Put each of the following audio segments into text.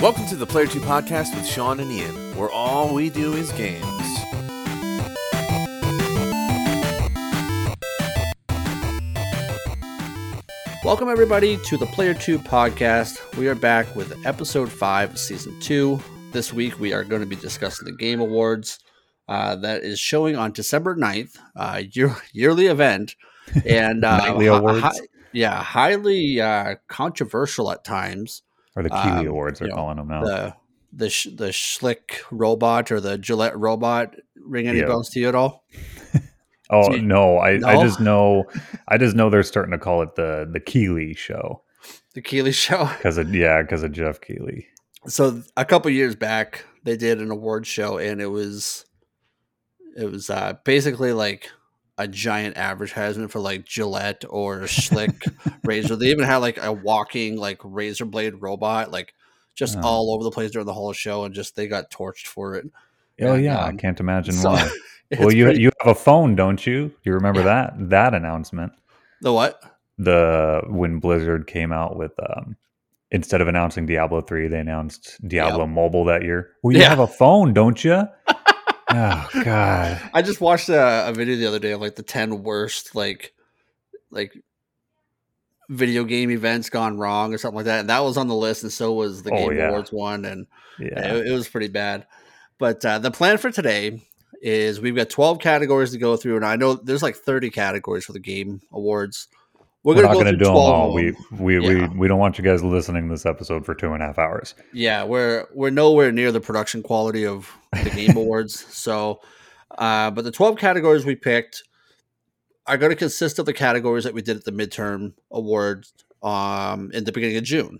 Welcome to the Player 2 Podcast with Sean and Ian, where all we do is games. Welcome, everybody, to the Player 2 podcast. We are back with episode 5 of season 2. This week, we are going to be discussing the Game Awards uh, that is showing on December 9th, uh, year, yearly event. And uh, Nightly awards. hi- yeah, highly uh, controversial at times. Or the Kiwi Um, Awards, they're you know, calling them now. The the sh- the Schick robot or the Gillette robot ring any Yeah. bells to you at all? oh do you- no, I, I just know, I just know they're starting to call it the the Keighley Show The Keighley Show. because of yeah, because of Geoff Keighley. so a couple years back they did an award show and it was it was uh basically like a giant advertisement for like Gillette or Schick razor. They even had like a walking like razor blade robot, like just Oh. all over the place during the whole show, and just they got torched for it. Oh And, yeah, I um, can't imagine so- why. Well, you pretty- you have a phone, don't you? You remember that that announcement? the what? The when Blizzard came out with um instead of announcing Diablo three, they announced Diablo Mobile that year. Well, you Yeah. have a phone, don't you? oh God. I just watched a, a video the other day of like the ten worst like like video game events gone wrong or something like that, and that was on the list, and so was the Oh, Game yeah. Awards one, and Yeah. it, it was pretty bad. But uh, the plan for today is we've got twelve categories to go through, and I know there's like thirty categories for the Game Awards. We're, We're, gonna not going to do them all. We we, Yeah. we we don't want you guys listening to this episode for two and a half hours. Yeah, we're we're nowhere near the production quality of the Game Awards. So, uh, but the twelve categories we picked are going to consist of the categories that we did at the midterm awards um, in the beginning of June.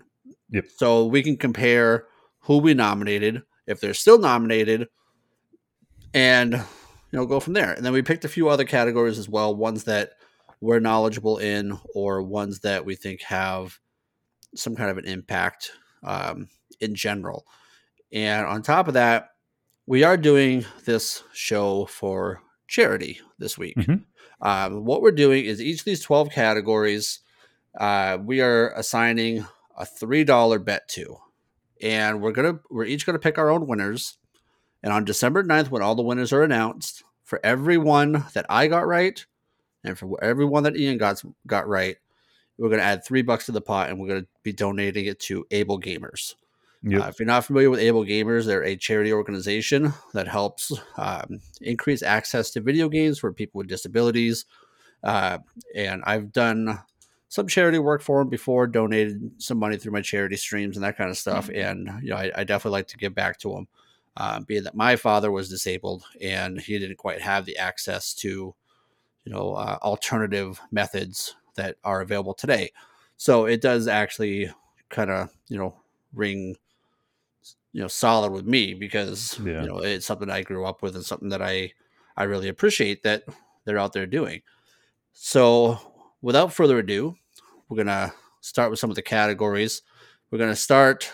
Yep. So we can compare who we nominated, if they're still nominated, and you know go from there. And then we picked a few other categories as well, ones that we're knowledgeable in, or ones that we think have some kind of an impact um, in general. And on top of that, we are doing this show for charity this week. Mhm. Um, what we're doing is each of these 12 categories, uh, we are assigning a $3 bet to. And we're gonna we're each gonna pick our own winners. And on December 9th, when all the winners are announced, for every one that I got right, and for every one that Ian got got right, we're gonna add three bucks to the pot, and we're gonna be donating it to Able Gamers. Yep. Uh, if you're not familiar with Able Gamers, they're a charity organization that helps um, increase access to video games for people with disabilities. Uh, and I've done some charity work for them before, donated some money through my charity streams and that kind of stuff. And you know, I, I definitely like to give back to them. Uh, being that my father was disabled and he didn't quite have the access to, you know, uh, alternative methods that are available today. So it does actually kind of, you know, ring you know solid with me because Yeah. you know it's something I grew up with and something that I I really appreciate that they're out there doing. So without further ado, we're gonna start with some of the categories. We're gonna start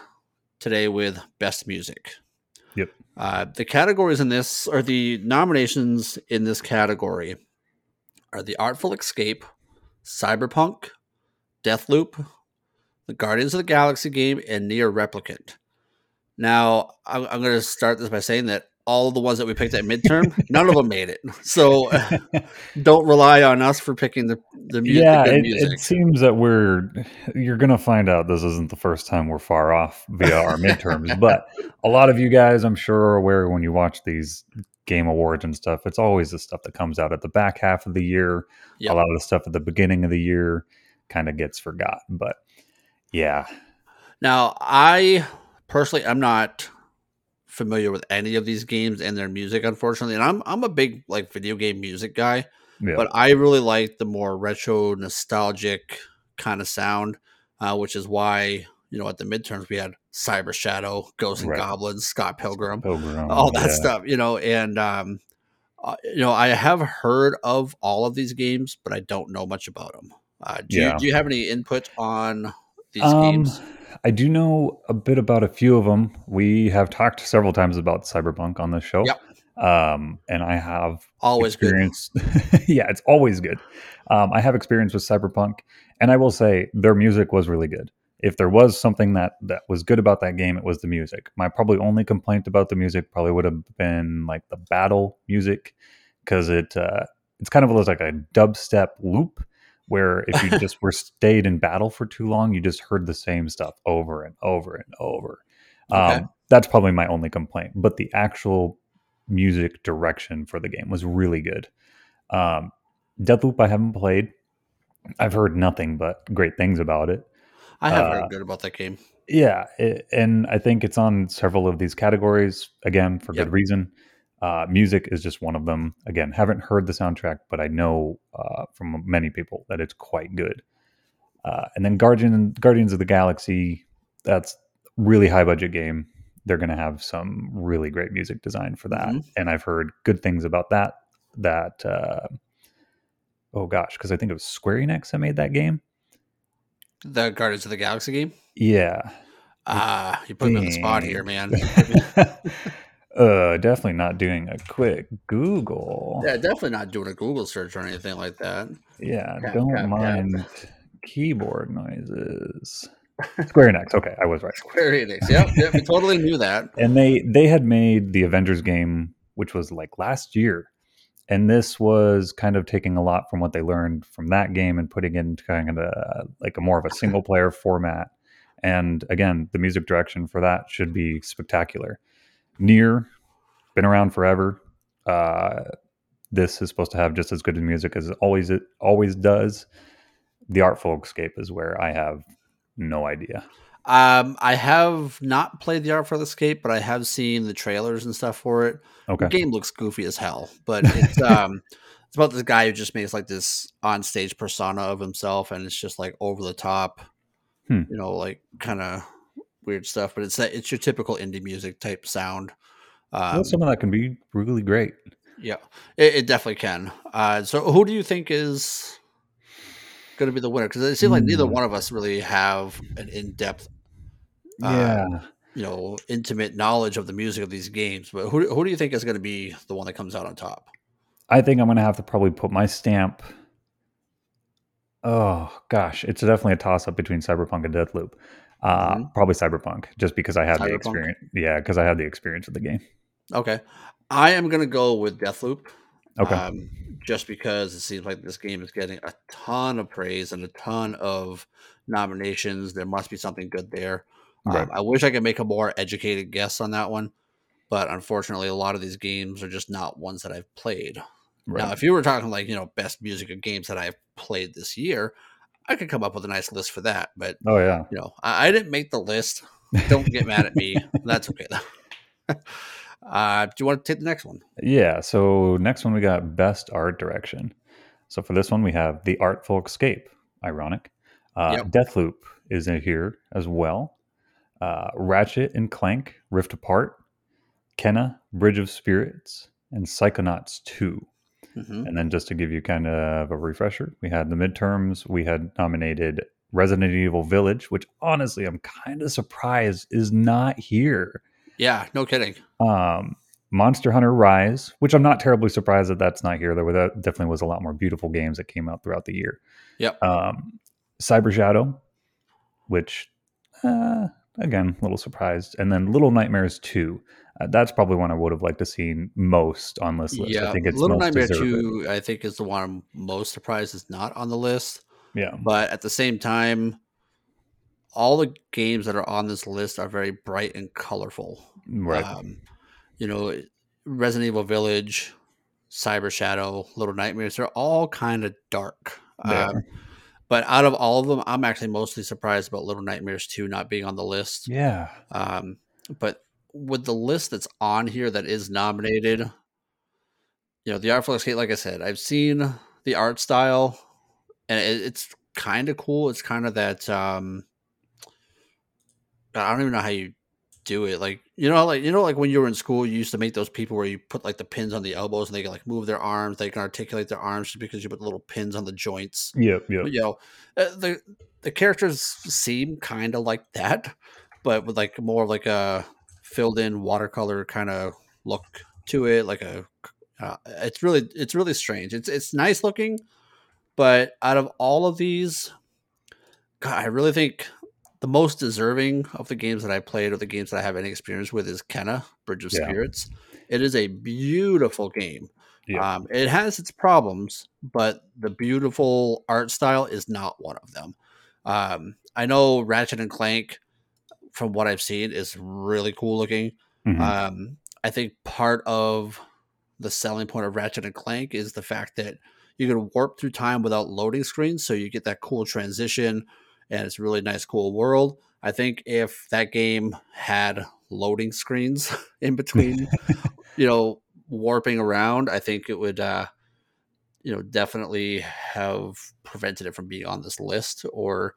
today with best music. Yep. Uh, the categories in this or the nominations in this category are the Artful Escape, Cyberpunk, Deathloop, the Guardians of the Galaxy game, and NieR Replicant. Now, I'm, I'm going to start this by saying that all of the ones that we picked at midterm, none of them made it. So don't rely on us for picking the the, mu- yeah, the it, music. it seems that we're you're gonna find out this isn't the first time we're far off via our midterms, but a lot of you guys, I'm sure, are aware when you watch these game awards and stuff. It's always the stuff that comes out at the back half of the year. Yep. A lot of the stuff at the beginning of the year kind of gets forgotten, but yeah, Now, I personally, I'm not familiar with any of these games and their music, unfortunately. And I'm I'm a big like video game music guy. yeah, but I really like the more retro, nostalgic kind of sound, uh, which is why you know at the midterms we had Cyber Shadow, Ghosts and Right. Goblins, Scott Pilgrim, Pilgrim, all that yeah. stuff, you know, and um, uh, you know I have heard of all of these games, but I don't know much about them. Uh, do Yeah. you do you have any input on these Um, games? I do know a bit about a few of them. We have talked several times about Cyberpunk on this show. Yep. Um, and I have Always good. experience. yeah, it's always good. Um, I have experience with Cyberpunk, and I will say their music was really good. If there was something that that was good about that game, it was the music. My probably only complaint about the music probably would have been like the battle music because it uh, it's kind of like a dubstep loop where if you just were stayed in battle for too long, you just heard the same stuff over and over and over. Okay. Um, that's probably my only complaint. But the actual music direction for the game was really good. Um, Deathloop, I haven't played. I've heard nothing but great things about it. I have Uh, heard good about that game. Yeah, it, and I think it's on several of these categories again for Yep. good reason. Uh, music is just one of them. Again, haven't heard the soundtrack, but I know uh, from many people that it's quite good. Uh, and then Guardian Guardians of the Galaxy, that's really high budget game. They're going to have some really great music design for that, Mhm. and I've heard good things about that. That uh, oh gosh, because I think it was Square Enix that made that game. The Guardians of the Galaxy game. Yeah, Ah, you put me on the spot here, man. uh, definitely not doing a quick Google. yeah, definitely not doing a Google search or anything like that. Yeah, Tap, don't tap. mind keyboard noises. Square Enix. Okay, I was right. Square Enix. Yep, yep. We totally knew that. And they they had made the Avengers game, which was like last year, and this was kind of taking a lot from what they learned from that game and putting it into kind of a, like a more of a single player format. And again, the music direction for that should be spectacular. NieR, been around forever. Uh, this is supposed to have just as good music as it always it always does. The Artful Escape is where I have no idea. Um, I have not played the Art for the Escape, but I have seen the trailers and stuff for it. Okay. The game looks goofy as hell, but it's um, it's about this guy who just makes like this on stage persona of himself, and it's just like over the top, Hmm. you know, like kind of weird stuff. But it's that it's your typical indie music type sound. Um, well, of that can be really great. yeah, it, it definitely can. Uh, so who do you think is going to be the winner? Because it seems like neither Hmm. one of us really have an in Uh, Yeah. you know intimate knowledge of the music of these games. But who who do you think is going to be the one that comes out on top? I think I'm going to have to probably put my stamp. Oh gosh, it's definitely a toss up between Cyberpunk and Deathloop. Uh, Mhm. Probably Cyberpunk, just because I had the experience. Yeah, because I had the experience of the game. Okay, I am going to go with Deathloop. Okay, Um, just because it seems like this game is getting a ton of praise and a ton of nominations. There must be something good there. Um, I wish I could make a more educated guess on that one, but unfortunately, a lot of these games are just not ones that I've played. right. Now, if you were talking like you know best music of games that I've played this year, I could come up with a nice list for that. But oh yeah, you know, I, I didn't make the list. Don't get mad at me. That's okay though. uh, do you want to take the next one? yeah. So next one we got best art direction. So for this one we have the Artful Escape. Ironic. Uh, Yep. Deathloop is in here as well. Uh, Ratchet and Clank Rift Apart. Kena Bridge of Spirits and Psychonauts 2. hmm And then just to give you kind of a refresher, we had the midterms. We had nominated Resident Evil Village, which honestly I'm kind of surprised is not here. Yeah, no kidding. Um, Monster Hunter Rise, which I'm not terribly surprised that that's not here. There were that definitely was a lot more beautiful games that came out throughout the year. Yep. Um, Cyber Shadow, which uh, again a little surprised, and then Little Nightmares 2. Uh, that's probably one I would have liked to seen most on this list. yeah, I think it's Little most Nightmare deserving. Two. I think is the one I'm most surprised is not on the list. Yeah. But at the same time, all the games that are on this list are very bright and colorful. Right. Um, you know, Resident Evil Village, Cyber Shadow, Little Nightmares, they're all kind of dark. Um. But out of all of them, I'm actually mostly surprised about Little Nightmares 2 not being on the list. yeah. Um, but with the list that's on here that is nominated, you know, the Artful Escape, like I said, I've seen the art style and it, it's kind of cool. It's kind of that, um, I don't even know how you do it. Like, you know, like, you know, like when you were in school, you used to make those people where you put like the pins on the elbows and they can like move their arms, they can articulate their arms just because you put little pins on the joints Yep. Yep. you know uh, the the characters seem kind of like that but with like more of like a filled in watercolor kind of look to it like a uh, it's really it's really strange it's it's nice looking but out of all of these god i really think the most deserving of the games that I played or the games that I have any experience with is Kena Bridge of Yeah. Spirits. It is a beautiful game. Yeah. Um, it has its problems, but the beautiful art style is not one of them. Um, I know Ratchet and Clank, from what I've seen, is really cool looking. Mhm. Um, I think part of the selling point of Ratchet and Clank is the fact that you can warp through time without loading screens, so you get that cool transition, and it's a really nice, cool world. I think if that game had loading screens in between, you know, warping around, I think it would, uh, you know, definitely have prevented it from being on this list or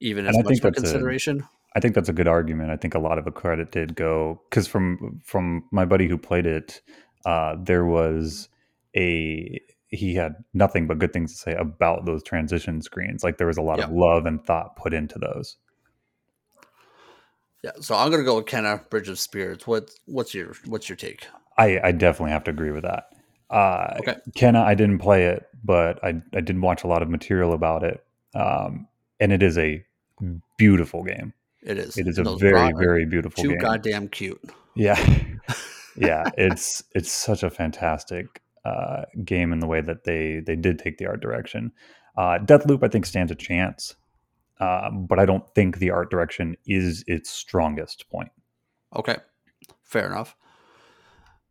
even as much think of a consideration. I think that's a good argument. I think a lot of the credit did go because from from my buddy who played it, uh, there was a he had nothing but good things to say about those transition screens. Like there was a lot of love and thought put into those. Yeah, so I'm gonna go with Kena Bridge of Spirits. What what's your what's your take? I, I definitely have to agree with that. Uh, Okay. Kena, I didn't play it, but I, I did watch a lot of material about it. Um, and it is a beautiful game. It is. It is a And those very, very beautiful game. too game. goddamn cute. Yeah. yeah. It's it's such a fantastic uh, game in the way that they they did take the art direction. Uh, Deathloop, I think, stands a chance. Um, but I don't think the art direction is its strongest point. Okay, fair enough.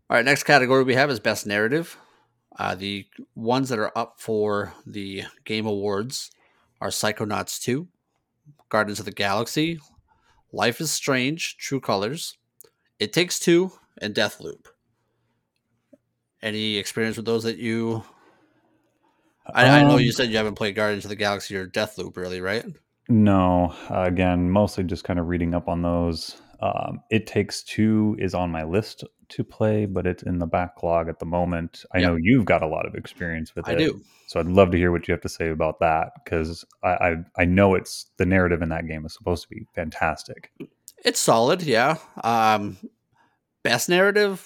All right, next category we have is best narrative. Uh, the ones that are up for the Game Awards are Psychonauts 2, Guardians of the Galaxy, Life is Strange, True Colors, It Takes Two, and Deathloop. Any experience with those that you? I, I know Um, you said you haven't played Guardians of the Galaxy or Deathloop, really, right? No, uh, again, mostly just kind of reading up on those. Um, it Takes Two is on my list to play, but it's in the backlog at the moment. I Yep. know you've got a lot of experience with I it. do. So I'd love to hear what you have to say about that because I, I I know it's the narrative in that game is supposed to be fantastic. It's solid, yeah. Um, best narrative,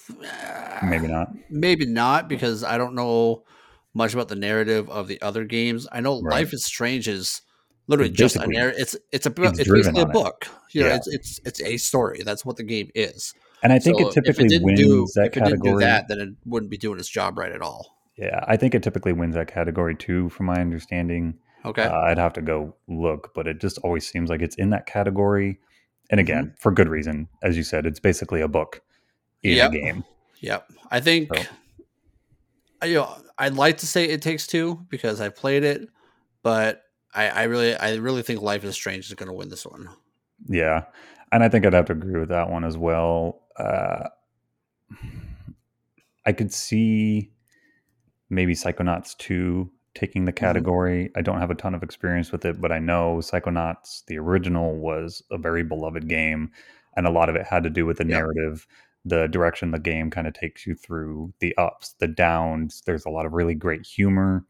Maybe not. maybe not because I don't know much about the narrative of the other games. I know Right. Life is Strange is literally just a narrative. It's it's a book. it's It's, basically a book. You know, Yeah. it's it's it's a story. That's what the game is. And I think So it typically it wins do, that if it didn't do category. that, then it wouldn't be doing its job right at all. Yeah, I think it typically wins that category too, from my understanding. Okay. Uh, I'd have to go look, but it just always seems like it's in that category. And again, Mm-hmm. for good reason, as you said, it's basically a book in Yep. a game. Yep. I think So- I- you know I'd like to say it takes two because I played it, but I, I really I really think Life is Strange is going to win this one. Yeah, and I think I'd have to agree with that one as well. Uh, I could see maybe Psychonauts 2 taking the category. I don't have a ton of experience with it, but I know Psychonauts, the original, was a very beloved game, and a lot of it had to do with the Yeah. narrative, the direction the game kind of takes you through, the ups, the downs. There's a lot of really great humor.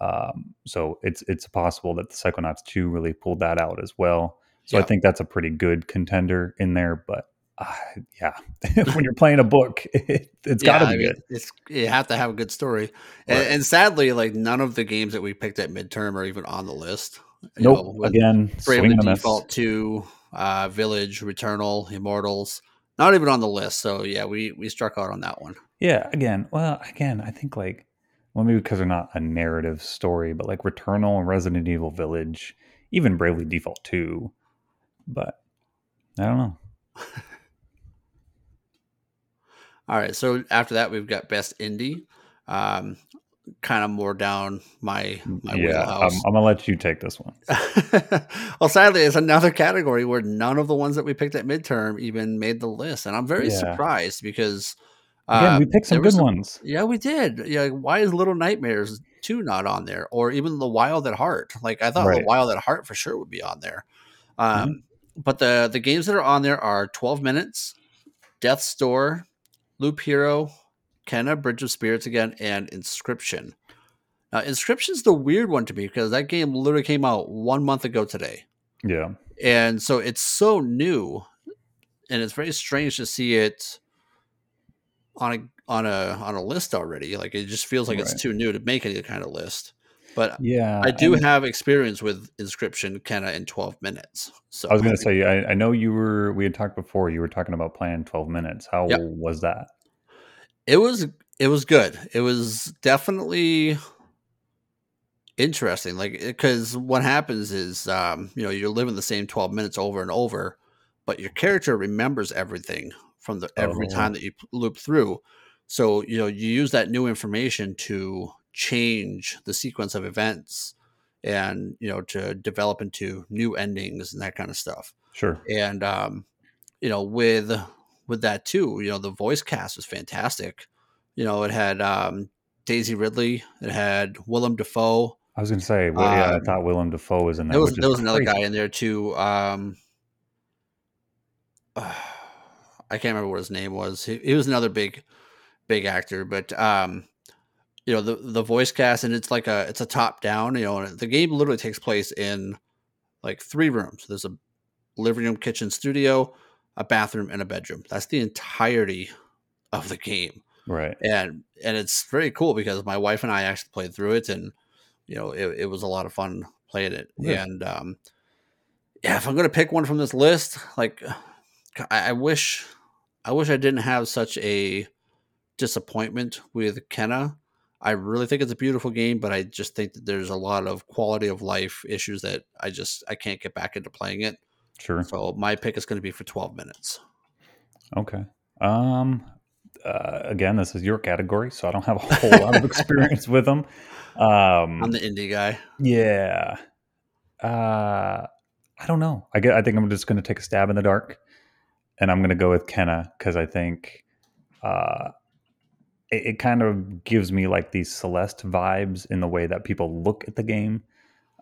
Um, so it's it's possible that the Psychonauts 2 really pulled that out as well. So I think that's a pretty good contender in there. But uh, yeah, when you're playing a book, it, it's got to I be mean, good. It's you have to have a good story, and, Right. and sadly, like none of the games that we picked at midterm are even on the list. You Nope. know, Again, swing and. Default Two, uh, Village, Returnal, Immortals, not even on the list. So yeah, we we struck out on that one. Yeah. Again, well, again, I think like, well, maybe because they're not a narrative story, but like Returnal and Resident Evil Village, even Bravely Default 2. But I don't know. All right, so after that, we've got best indie, um, kind of more down my my yeah. I'm. I'm going to let you take this one. well, sadly, it's another category where none of the ones that we picked at midterm even made the list, and I'm very Yeah. surprised because Again, uh, we picked some good ones. Yeah, we did. Yeah, like, why is Little Nightmares two not on there, or even the Wild at Heart? Like I thought, the Wild at Heart for sure would be on there. Um, Mhm. But the the games that are on there are Twelve Minutes, Death's Door, Loop Hero, Kena Bridge of Spirits again, and Inscryption. Now, Inscryption's the weird one to me because that game literally came out one month ago today Yeah. and so it's so new and it's very strange to see it on a on a on a list already like it just feels like Right. it's too new to make any kind of list But Yeah, I do have experience with Inscryption Kena in 12 minutes. So I was going to say, I, I know you were. We had talked before. You were talking about playing twelve minutes. How Yep. was that? It was it was good. It was definitely interesting. Like because what happens is um, you know you're living the same 12 minutes over and over, but your character remembers everything from the every Oh. time that you loop through. So you know you use that new information to change the sequence of events and you know to develop into new endings and that kind of stuff. Sure. and um, you know with with that too you know the voice cast was fantastic. You know it had um, daisy ridley it had willem dafoe I was going to say, well, yeah, I Um, thought Willem Dafoe was in that. there was there was another guy in there too um, i can't remember what his name was. He, he was another big big actor but um you know the the voice cast and it's like a it's a top down you know the game literally takes place in like three rooms. There's a living room kitchen studio a bathroom and a bedroom. That's the entirety of the game. Right. and and it's very cool because my wife and i actually played through it and you know it, it was a lot of fun playing it. Good. and um yeah if i'm gonna pick one from this list like I, I wish i wish i didn't have such a disappointment with kena. I really think it's a beautiful game but i just think that there's a lot of quality of life issues that i just i can't get back into playing it Sure. so my pick is going to be for 12 minutes Okay. Um. Uh, again, this is your category, so I don't have a whole lot of experience with them. Um. i'm the indie guy Yeah. Uh, I don't know. I get. I think I'm just going to take a stab in the dark, and I'm going to go with Kena because I think uh, it, it kind of gives me like these Celeste vibes in the way that people look at the game,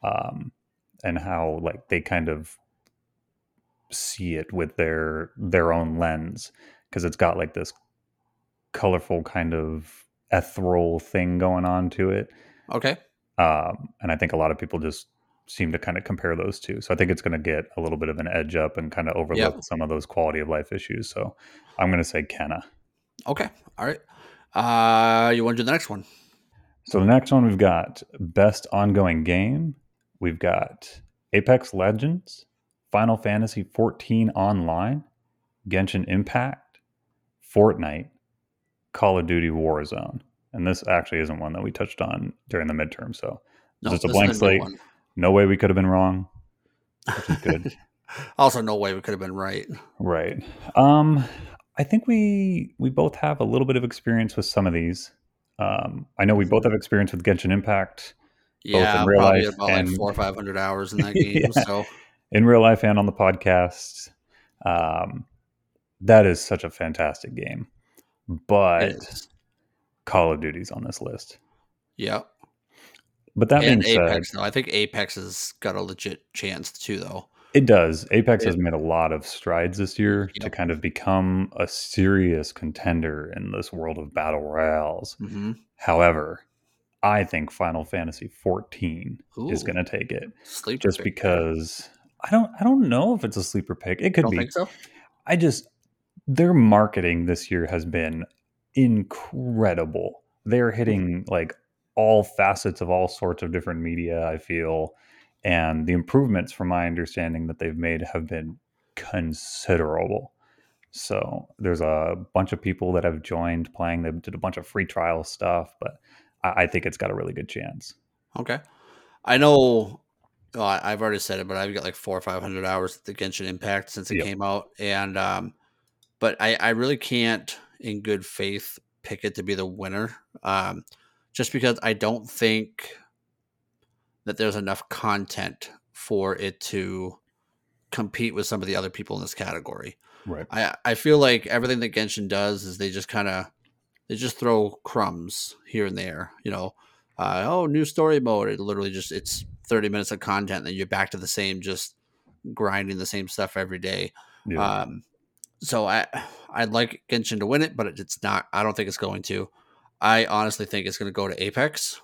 um, and how like they kind of see it with their their own lens because it's got like this colorful kind of ethereal thing going on to it okay um, and I think a lot of people just seem to kind of compare those two. So I think it's going to get a little bit of an edge up and kind of overlook Yep. some of those quality of life issues. So I'm going to say Kena. Okay. All right. Uh, you want to do the next one? So the next one we've got best ongoing game. We've got Apex Legends, Final Fantasy 14 Online, Genshin Impact, Fortnite, Call of Duty Warzone. And this actually isn't one that we touched on during the midterm. So No, Just a blank is a new slate. one. no way we could have been wrong. Which is good. also, no way we could have been right. Right. Um, I think we we both have a little bit of experience with some of these. Um, I know we both have experience with Genshin Impact Yeah, in real probably life about like four or five hundred hours in that game. Yeah. So in real life and on the podcast. Um, that is such a fantastic game, but. Call of Duty's on this list. Yeah. But that and being said, Apex, though. I think Apex has got a legit chance too, though. it does. Apex It- has made a lot of strides this year to kind of become a serious contender in this world of battle royales. hmm However, I think Final Fantasy 14 is going to take it Sleep just because I don't I don't know if it's a sleeper pick. It could don't be. think so. I just their marketing this year has been incredible. They're hitting mm-hmm. like all facets of all sorts of different media, I feel. And the improvements from my understanding that they've made have been considerable. So there's a bunch of people that have joined playing. They did a bunch of free trial stuff, but I, I think it's got a really good chance. Okay. I know. Well, I- I've already said it, but I've got like four or five hundred hours at the Genshin Impact since it Yep. came out, and um, but I, I really can't, in good faith, pick it to be the winner, um, just because I don't think that there's enough content for it to compete with some of the other people in this category. Right. I I feel like everything that Genshin does is they just kind of they just throw crumbs here and there. You know, uh, oh, new story mode. It literally just it's thirty minutes of content, then you're back to the same, just grinding the same stuff every day. Yeah. Um, so I I'd like Genshin to win it, but it's not. I don't think it's going to. I honestly think it's going to go to Apex,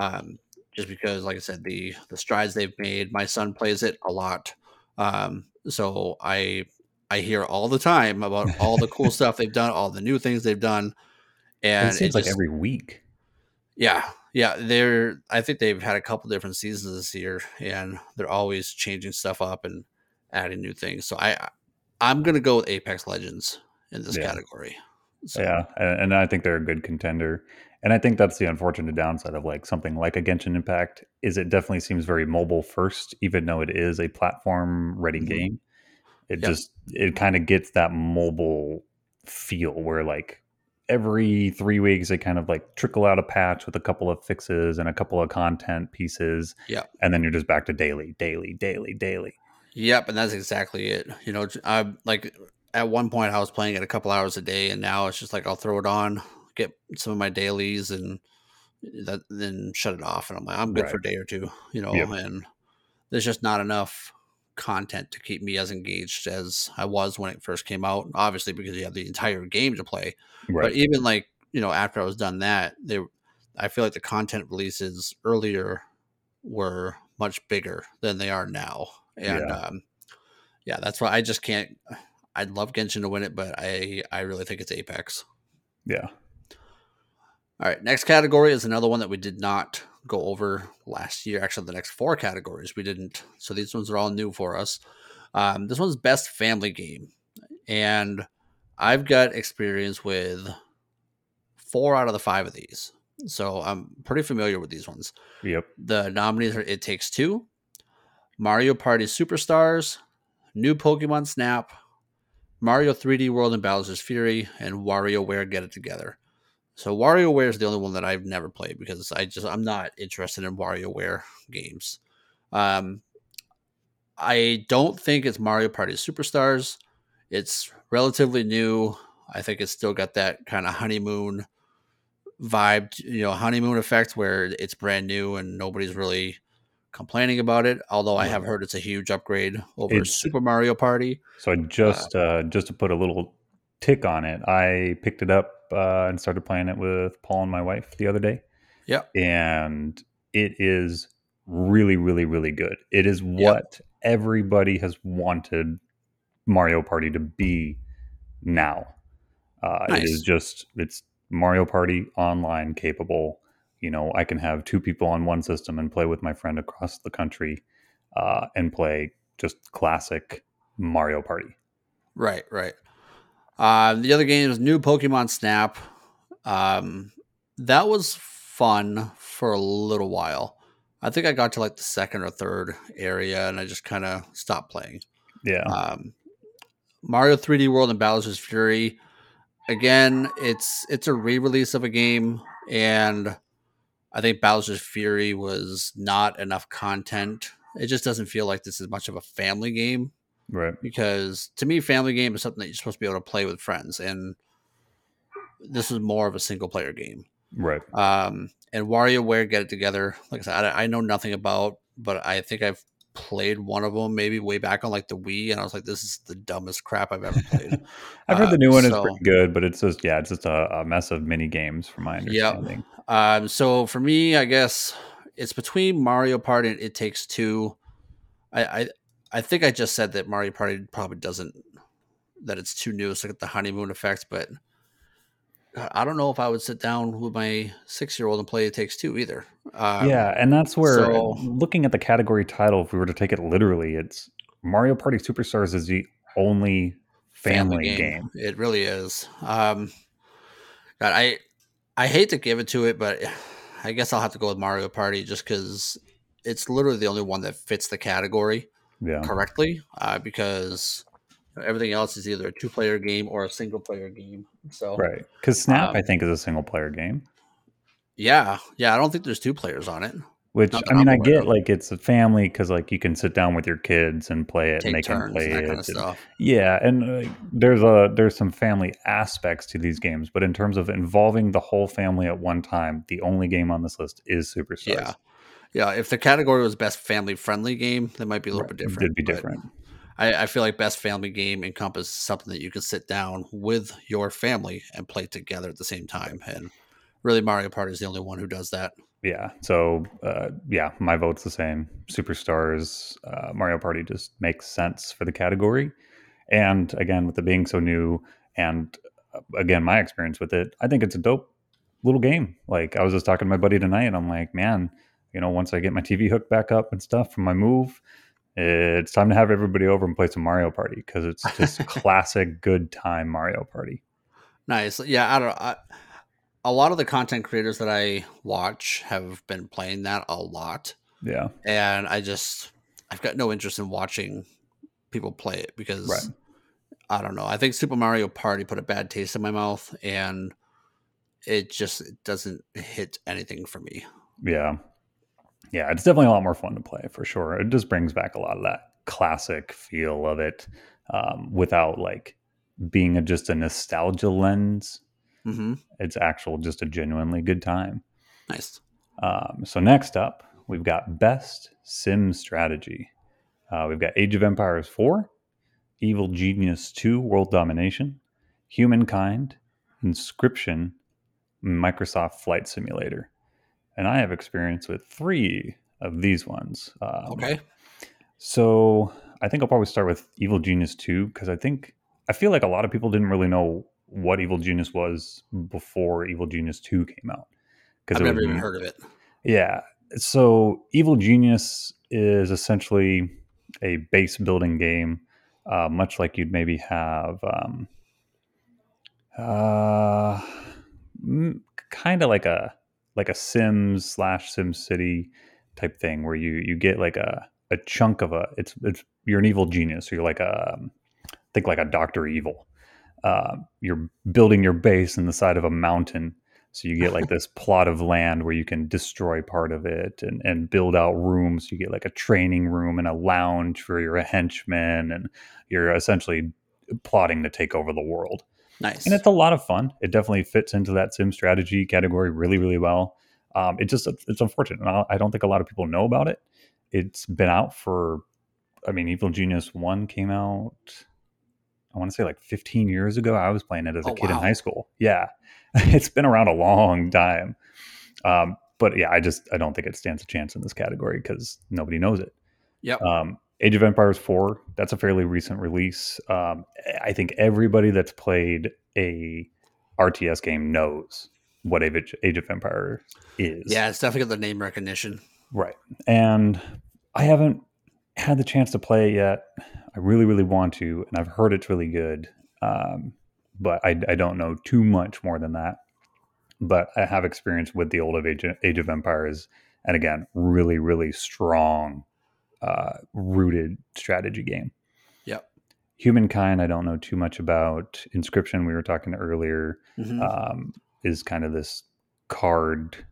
um, just because, like I said, the the strides they've made. My son plays it a lot, um, so I I hear all the time about all the cool stuff they've done, all the new things they've done, and it seems it like every week. yeah, Yeah, they're. I think they've had a couple different seasons this year, and they're always changing stuff up and adding new things. So I, I'm gonna go with Apex Legends in this Yeah. category. So, Yeah, and, I think they're a good contender. And I think that's the unfortunate downside of like something like a Genshin Impact is it definitely seems very mobile first, even though it is a platform ready Mhm. game. It Yep. just it kind of gets that mobile feel where like every three weeks they kind of like trickle out a patch with a couple of fixes and a couple of content pieces. Yep. And then you're just back to daily, daily, daily, daily. Yep, and that's exactly it. You know, I like at one point I was playing it a couple hours a day, and now it's just like I'll throw it on, get some of my dailies, and that then shut it off, and I'm like I'm good Right. for a day or two. You know, Yep. and there's just not enough content to keep me as engaged as I was when it first came out. Obviously, because you have the entire game to play, Right. but even like you know after I was done that, they I feel like the content releases earlier were much bigger than they are now, and Yeah. um, yeah, that's why I just can't. I'd love Genshin to win it, but I I really think it's Apex. yeah. All right, next category is another one that we did not go over last year. Actually, the next four categories we didn't. So these ones are all new for us. Um, this one's best family game, and I've got experience with four out of the five of these. So I'm pretty familiar with these ones. Yep. The nominees are It Takes Two, Mario Party Superstars, New Pokemon Snap, Mario 3D World and Bowser's Fury, and WarioWare Get It Together. So WarioWare is the only one that I've never played because I just I'm not interested in WarioWare games. Um, I don't think it's Mario Party Superstars. It's relatively new. I think it's still got that kind of honeymoon vibe, you know, honeymoon effect where it's brand new and nobody's really complaining about it. Although I have heard it's a huge upgrade over It's- Super Mario Party. So I just uh, just to put a little tick on it, I picked it up uh, and started playing it with Paul and my wife the other day. Yeah. and it is really, really, really good. It is what everybody has wanted Mario Party to be now. Uh, It is just it's Mario Party online capable. You know, I can have two people on one system and play with my friend across the country uh, and play just classic Mario Party. Right, right. Um, the other game is new Pokemon Snap. Um, that was fun for a little while. I think I got to like the second or third area, and I just kind of stopped playing. Yeah, Um, Mario 3D World and Bowser's Fury. Again, it's it's a re-release of a game, and I think Bowser's Fury was not enough content. It just doesn't feel like this is much of a family game right. because to me, family game is something that you're supposed to be able to play with friends, and this is more of a single player game. Right. Um, and WarioWare Get It Together, like I said, I, I know nothing about, but I think I've played one of them maybe way back on like the Wii, and I was like, this is the dumbest crap I've ever played. I've heard Uh, the new one is pretty good, but it's just yeah, it's just a, a mess of mini games from my understanding. Um, so for me, I guess it's between Mario Party and It Takes Two. I, I I think I just said that Mario Party probably doesn't that it's too new. It's like the honeymoon effect, but I don't know if I would sit down with my six year old and play It Takes Two either. Um, yeah, and that's where so- looking at the category title, if we were to take it literally, it's Mario Party Superstars is the only family, game. It really is. Um, God, I I hate to give it to it, but I guess I'll have to go with Mario Party just because it's literally the only one that fits the category. Yeah, correctly uh, because everything else is either a two player game or a single player game. So right. Because Snap, I Um, think, is a single player game. yeah, yeah, I don't think there's two players on it. Which I mean, I get of. like it's a family because like you can sit down with your kids and play it, and they Take can turns play it. kind of and- stuff. Yeah, and uh, there's a there's some family aspects to these games, but in terms of involving the whole family at one time, the only game on this list is Superstars. Yeah, yeah. If the category was best family friendly game, that might be a little Right, bit different. It'd be different. I, I feel like best family game encompasses something that you can sit down with your family and play together at the same time. And really, Mario Party is the only one who does that. Yeah. So uh, yeah, my vote's the same. Superstars, uh, Mario Party just makes sense for the category, and again with it being so new, and uh, again my experience with it, I think it's a dope little game. Like I was just talking to my buddy tonight, and I'm like, man, you know, once I get my TV hooked back up and stuff from my move, it's time to have everybody over and play some Mario Party because it's just classic good time Mario Party. Nice. Yeah, I don't know. I, a lot of the content creators that I watch have been playing that a lot. Yeah. And I just I've got no interest in watching people play it because Right. I don't know. I think Super Mario Party put a bad taste in my mouth and it just it doesn't hit anything for me. Yeah. Yeah, it's definitely a lot more fun to play for sure. It just brings back a lot of that classic feel of it um, without like being a, just a nostalgia lens. hmm It's actual, just a genuinely good time. Nice. Um, so next up, we've got best sim strategy. Uh, we've got Age of Empires 4, Evil Genius 2, World Domination, Humankind, Inscryption, Microsoft Flight Simulator. And I have experience with three of these ones. Um, Okay. So I think I'll probably start with Evil Genius 2 because I think I feel like a lot of people didn't really know what Evil Genius was before Evil Genius 2 came out. I've never was even heard of it. yeah. So Evil Genius is essentially a base building game, uh, much like you'd maybe have, um, uh, kind of like a like a Sims slash Sim City type thing, where you you get like a a chunk of a it's it's you're an evil genius, so you're like a um, think like a Doctor Evil. Uh, you're building your base in the side of a mountain so you get like this plot of land where you can destroy part of it and, and build out rooms. You get like a training room and a lounge for your henchmen, and you're essentially plotting to take over the world. Nice. And it's a lot of fun. It definitely fits into that sim strategy category really, really well. Um, it just it's unfortunate. I I don't think a lot of people know about it. It's been out for, I mean, Evil Genius One came out. I want to say like 15 years ago. I was playing it as a Oh, kid in high school. Yeah, it's been around a long time. Um, but yeah, I just I don't think it stands a chance in this category because nobody knows it. Yep. Um, Age of Empires 4, that's a fairly recent release. Um, I think everybody that's played a RTS game knows what Age Age of Empires is. yeah, it's definitely got the name recognition. Right. And I haven't had the chance to play it yet. I really, really want to, and I've heard it's really good. Um, but I, I don't know too much more than that. But I have experience with the old of Age, Age of Empires, and again, really, really strong, uh, rooted strategy game. Yep. Humankind, I don't know too much about. Inscryption, we were talking earlier, Mhm. um, is kind of this card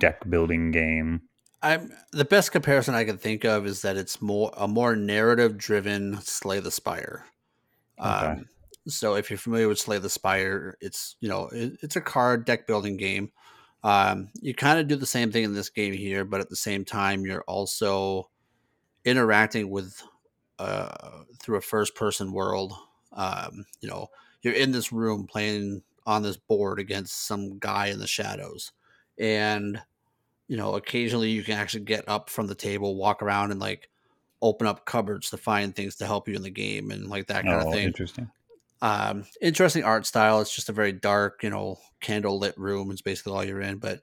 deck building game. I'm the best comparison I can think of is that it's more a more narrative driven Slay the Spire. Okay. Um, so if you're familiar with Slay the Spire, it's you know it, it's a card deck building game. Um, you kind of do the same thing in this game here, but at the same time, you're also interacting with uh, through a first person world. Um, you know, you're in this room playing on this board against some guy in the shadows, and you know, occasionally you can actually get up from the table, walk around, and like open up cupboards to find things to help you in the game and like that kind oh, of thing. interesting. Um, interesting art style. It's just a very dark, you know, candle lit room. It's basically all you're in. But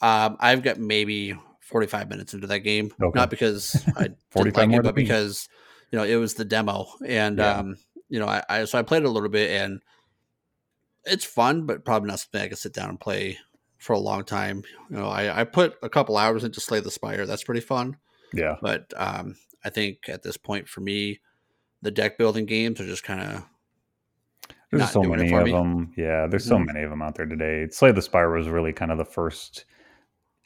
um, I've got maybe 45 minutes into that game, Okay. not because I didn't 45 like it, but because you know it was the demo, and Yeah. um, you know, I, I so I played it a little bit, and it's fun, but probably not something I can sit down and play for a long time. You know, I, I put a couple hours into Slay the Spire. That's pretty fun. Yeah. But um, I think at this point for me, the deck building games are just kind of There's so many of me. them. Yeah, there's so Mhm. many of them out there today. Slay the Spire was really kind of the first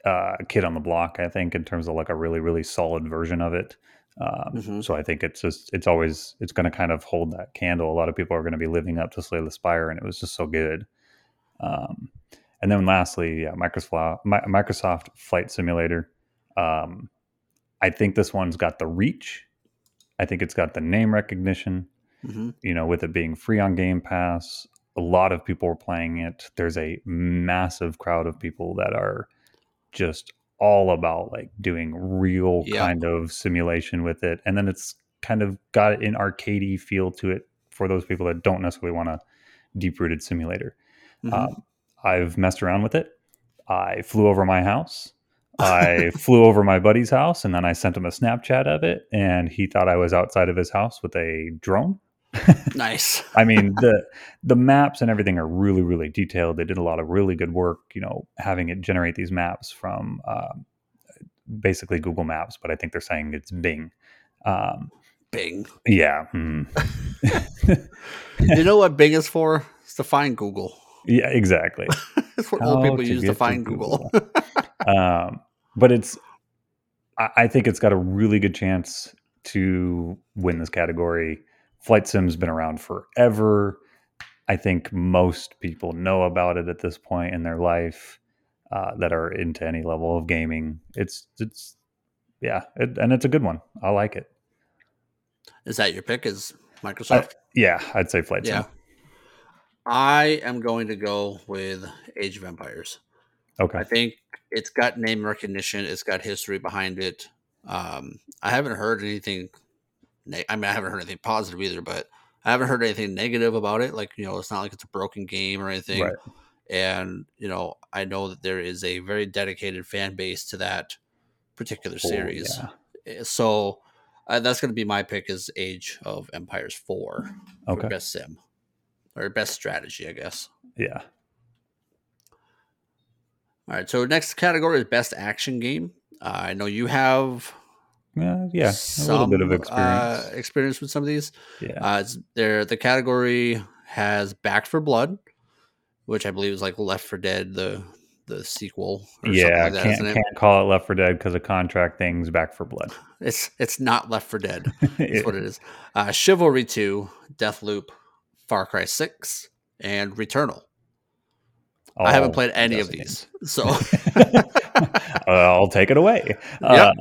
uh, kid on the block, I think, in terms of like a really, really solid version of it. Um, Mhm. So I think it's just, it's always, it's going to kind of hold that candle. A lot of people are going to be living up to Slay the Spire, and it was just so good. Um, and then lastly, yeah, Microsoft, Mi- Microsoft Flight Simulator. Um, I think this one's got the reach. I think it's got the name recognition hmm you know, with it being free on Game Pass, a lot of people are playing it. There's a massive crowd of people that are just all about like doing real Yeah. kind of simulation with it. And then it's kind of got an arcadey feel to it for those people that don't necessarily want a deep rooted simulator. Mhm. Um, I've messed around with it. I flew over my house. I flew over my buddy's house and then I sent him a Snapchat of it and he thought I was outside of his house with a drone. Nice. I mean the the maps and everything are really really detailed. They did a lot of really good work, you know, having it generate these maps from um, basically Google Maps, but I think they're saying it's Bing. Um, Bing. yeah, mm. You know what Bing is for? It's to find Google. yeah, exactly. That's what How old people to use to to find Google. um, but it's I, I think it's got a really good chance to win this category. Flight Sim's been around forever. I think most people know about it at this point in their life uh, that are into any level of gaming. It's it's yeah, it, and it's a good one. I like it. is that your pick? Is Microsoft? Yeah, I'd say Flight Sim. yeah. I am going to go with Age of Empires. Okay. I think it's got name recognition. It's got history behind it. Um, I haven't heard anything. Ne- I mean, I haven't heard anything positive either, but I haven't heard anything negative about it. Like you know, it's not like it's a broken game or anything. Right. And you know, I know that there is a very dedicated fan base to that particular Oh, series. yeah. Eh, So uh, that's going to be my pick. Is Age of Empires Four for Okay. best sim or best strategy, I guess. Yeah. All right. So next category is best action game. Uh, I know you have Yeah. Yeah. a little bit of experience. uh, experience with some of these. yeah. Uh, there, the category has Back for Blood, which I believe is like Left for Dead, the the sequel. Or something yeah. like that, can't isn't it? can't call it Left for Dead because of contract things. Back for Blood. It's it's not Left for Dead. That's what it is. Uh, Chivalry Two, Deathloop, Far Cry Six, and Returnal. I haven't played any of these, so uh, I'll take it away. Uh,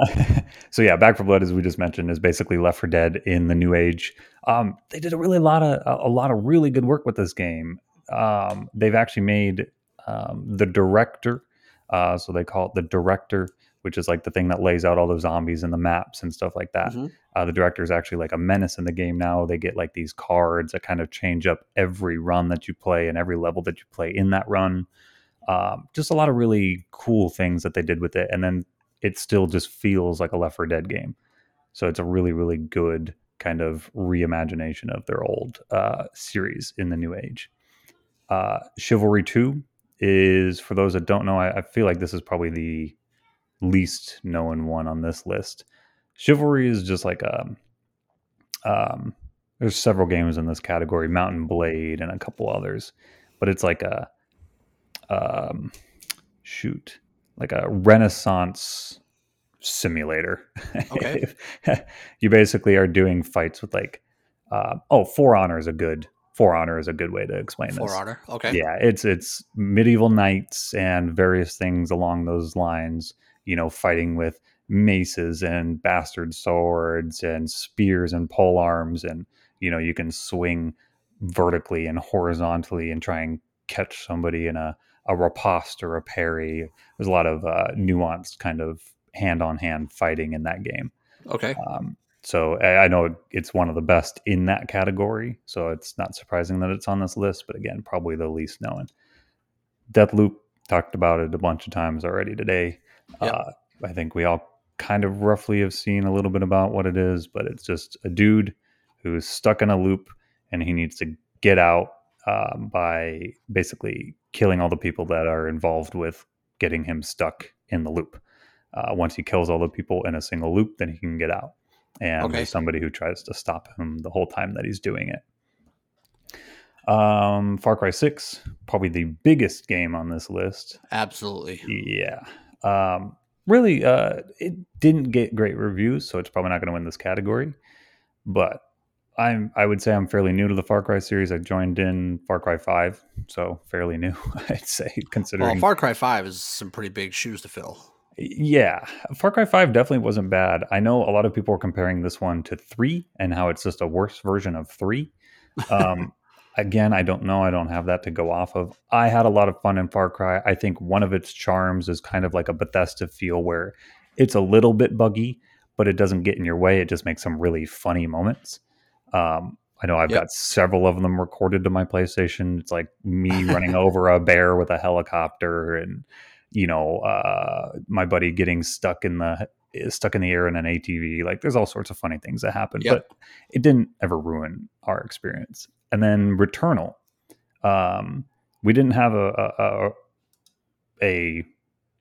so yeah, Back for Blood, as we just mentioned, is basically Left for Dead in the new age. Um, they did a really lot of a, a lot of really good work with this game. Um, they've actually made um, the director, uh, so they call it the director, which is like the thing that lays out all the zombies and the maps and stuff like that. Mhm. Uh, the director is actually like a menace in the game now. They get like these cards that kind of change up every run that you play and every level that you play in that run. Um, just a lot of really cool things that they did with it, and then it still just feels like a Left 4 Dead game. So it's a really, really good kind of reimagination of their old uh, series in the new age. Uh, Chivalry 2 is, for those that don't know, I, I feel like this is probably the least known one on this list. Chivalry is just like a. Um, there's several games in this category, Mount & Blade and a couple others, but it's like a um, shoot, like a Renaissance simulator. Okay. you basically are doing fights with like, uh, oh, For Honor is a good For Honor is a good way to explain For this. Honor. Okay. Yeah, it's it's medieval knights and various things along those lines. You know, fighting with maces and bastard swords and spears and pole arms, and you know you can swing vertically and horizontally and try and catch somebody in a a riposte or a parry. There's a lot of uh, nuanced kind of hand on hand fighting in that game. Okay. Um, so I I know it's one of the best in that category. So it's not surprising that it's on this list, but again, probably the least known. Deathloop talked about it a bunch of times already today. Yep. Uh, I think we all kind of roughly have seen a little bit about what it is, but it's just a dude who's stuck in a loop and he needs to get out um, by basically killing all the people that are involved with getting him stuck in the loop. Uh, once he kills all the people in a single loop, then he can get out. And Okay. there's somebody who tries to stop him the whole time that he's doing it. Um, Far Cry 6, probably the biggest game on this list. Absolutely. Yeah. Um, really, uh, it didn't get great reviews, so it's probably not going to win this category. But I'm, I would say I'm fairly new to the Far Cry series. I joined in Far Cry 5, so fairly new, I'd say, considering. Well, Far Cry Five is some pretty big shoes to fill. Yeah, Far Cry 5 definitely wasn't bad. I know a lot of people are comparing this one to 3 and how it's just a worse version of 3. Um, again, I don't know. I don't have that to go off of. I had a lot of fun in Far Cry. I think one of its charms is kind of like a Bethesda feel where it's a little bit buggy, but it doesn't get in your way. It just makes some really funny moments. Um, I know I've Yep. got several of them recorded to my PlayStation. It's like me running over a bear with a helicopter, and you know, uh, my buddy getting stuck in the stuck in the air in an ATV. Like, there's all sorts of funny things that happen, Yep. but it didn't ever ruin our experience. And then Returnal, um, we didn't have a a, a, a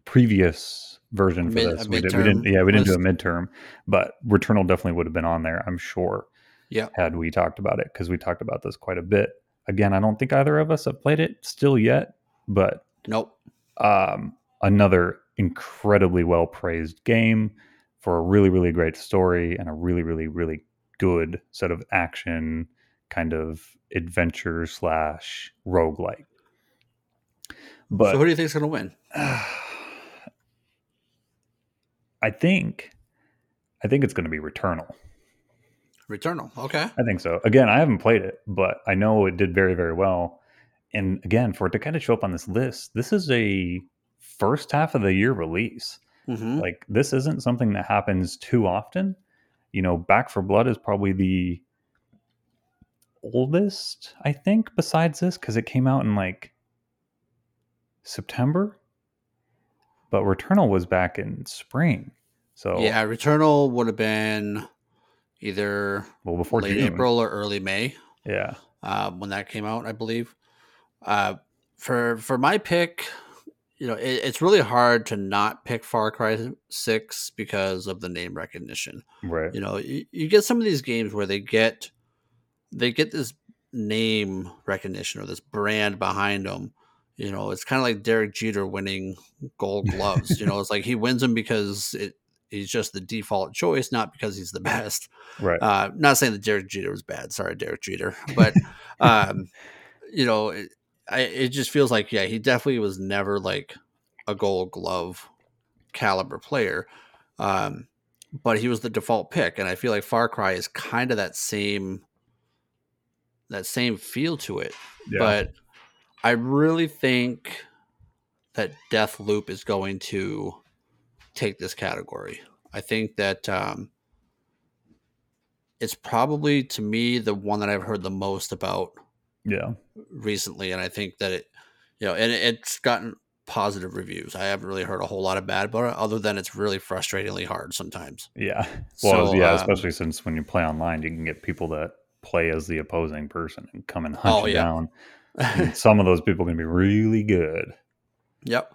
previous version for Mid- this. We, did, we didn't. Yeah, we didn't do a midterm, but Returnal definitely would have been on there. I'm sure Yeah. had we talked about it because we talked about this quite a bit. Again, I don't think either of us have played it still yet, but Nope. um, another incredibly well praised game for a really, really great story and a really, really, really good set of action kind of adventure slash roguelike. But so who do you think's going to win? I think I think it's going to be Returnal. Returnal. Okay. I think so. Again, I haven't played it, but I know it did very, very well. And again, for it to kind of show up on this list, this is a first half of the year release. hmm Like this isn't something that happens too often. You know, Back for Blood is probably the oldest, I think, besides this, because it came out in like September. But Returnal was back in spring. So Yeah, Returnal would have been either well before late June. April or early May Yeah. uh, when that came out, I believe. Uh, for for my pick, you know, it, it's really hard to not pick Far Cry Six because of the name recognition. Right. You know, you, you get some of these games where they get they get this name recognition or this brand behind them. You know, it's kind of like Derek Jeter winning Gold Gloves. you know, it's like he wins them because it he's just the default choice, not because he's the best. Right. Uh, not saying that Derek Jeter was bad. Sorry, Derek Jeter, but um, you know, it, I, it just feels like yeah, he definitely was never like a Gold Glove caliber player, um, but he was the default pick, and I feel like Far Cry is kind of that same that same feel to it. Yeah. But I really think that Deathloop is going to take this category. I think that um, it's probably to me the one that I've heard the most about yeah. recently, and I think that it, you know, and it's gotten positive reviews. I haven't really heard a whole lot of bad about it, other than it's really frustratingly hard sometimes. Yeah. Well, So, yeah, um, especially since when you play online, you can get people that play as the opposing person and come and hunt Oh, you yeah. down. Some of those people can be really good. Yep.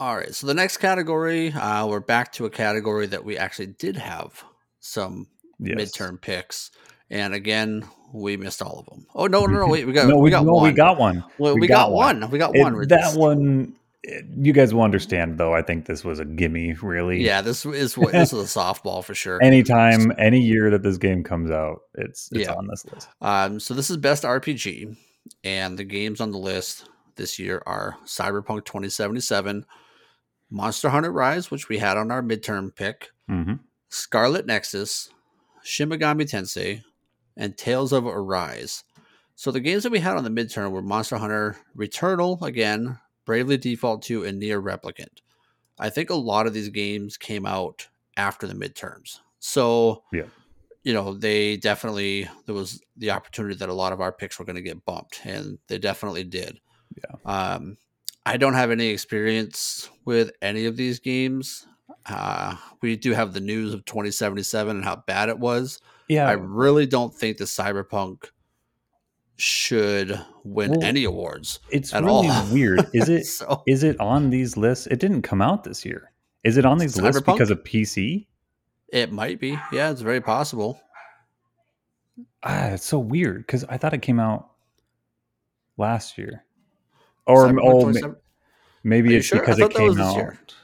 All right. So the next category, uh, we're back to a category that we actually did have some Yes. midterm picks, and again, we missed all of them. Oh no, no, no! Wait, we got no, we got no, one. we got one. well, we, we got, got one. We got It- one. That just- one, you guys will understand though. I think this was a gimme, really. Yeah, this is what this is a softball for sure. Anytime, any year that this game comes out, it's it's Yeah. on this list. Um, so this is best RPG, and the games on the list this year are Cyberpunk 2077, Monster Hunter Rise, which we had on our midterm pick, hmm Scarlet Nexus, Shin Megami Tensei, and Tales of Arise. So the games that we had on the midterm were Monster Hunter Returnal again, Bravely Default 2, and NieR Replicant. I think a lot of these games came out after the midterms. So Yeah. you know, they definitely there was the opportunity that a lot of our picks were going to get bumped, and they definitely did. Yeah. Um, I don't have any experience with any of these games. Uh, we do have the news of 2077 and how bad it was. Yeah, I really don't think the Cyberpunk should win Well, any awards. it's at really all. weird. Is it? so Is it on these lists? It didn't come out this year. Is it on these lists Cyberpunk? because of PC? it might be. Yeah, it's very possible. Ah, it's so weird because I thought it came out last year, or Cyberpunk oh, ma- maybe it's sure? Because it came out.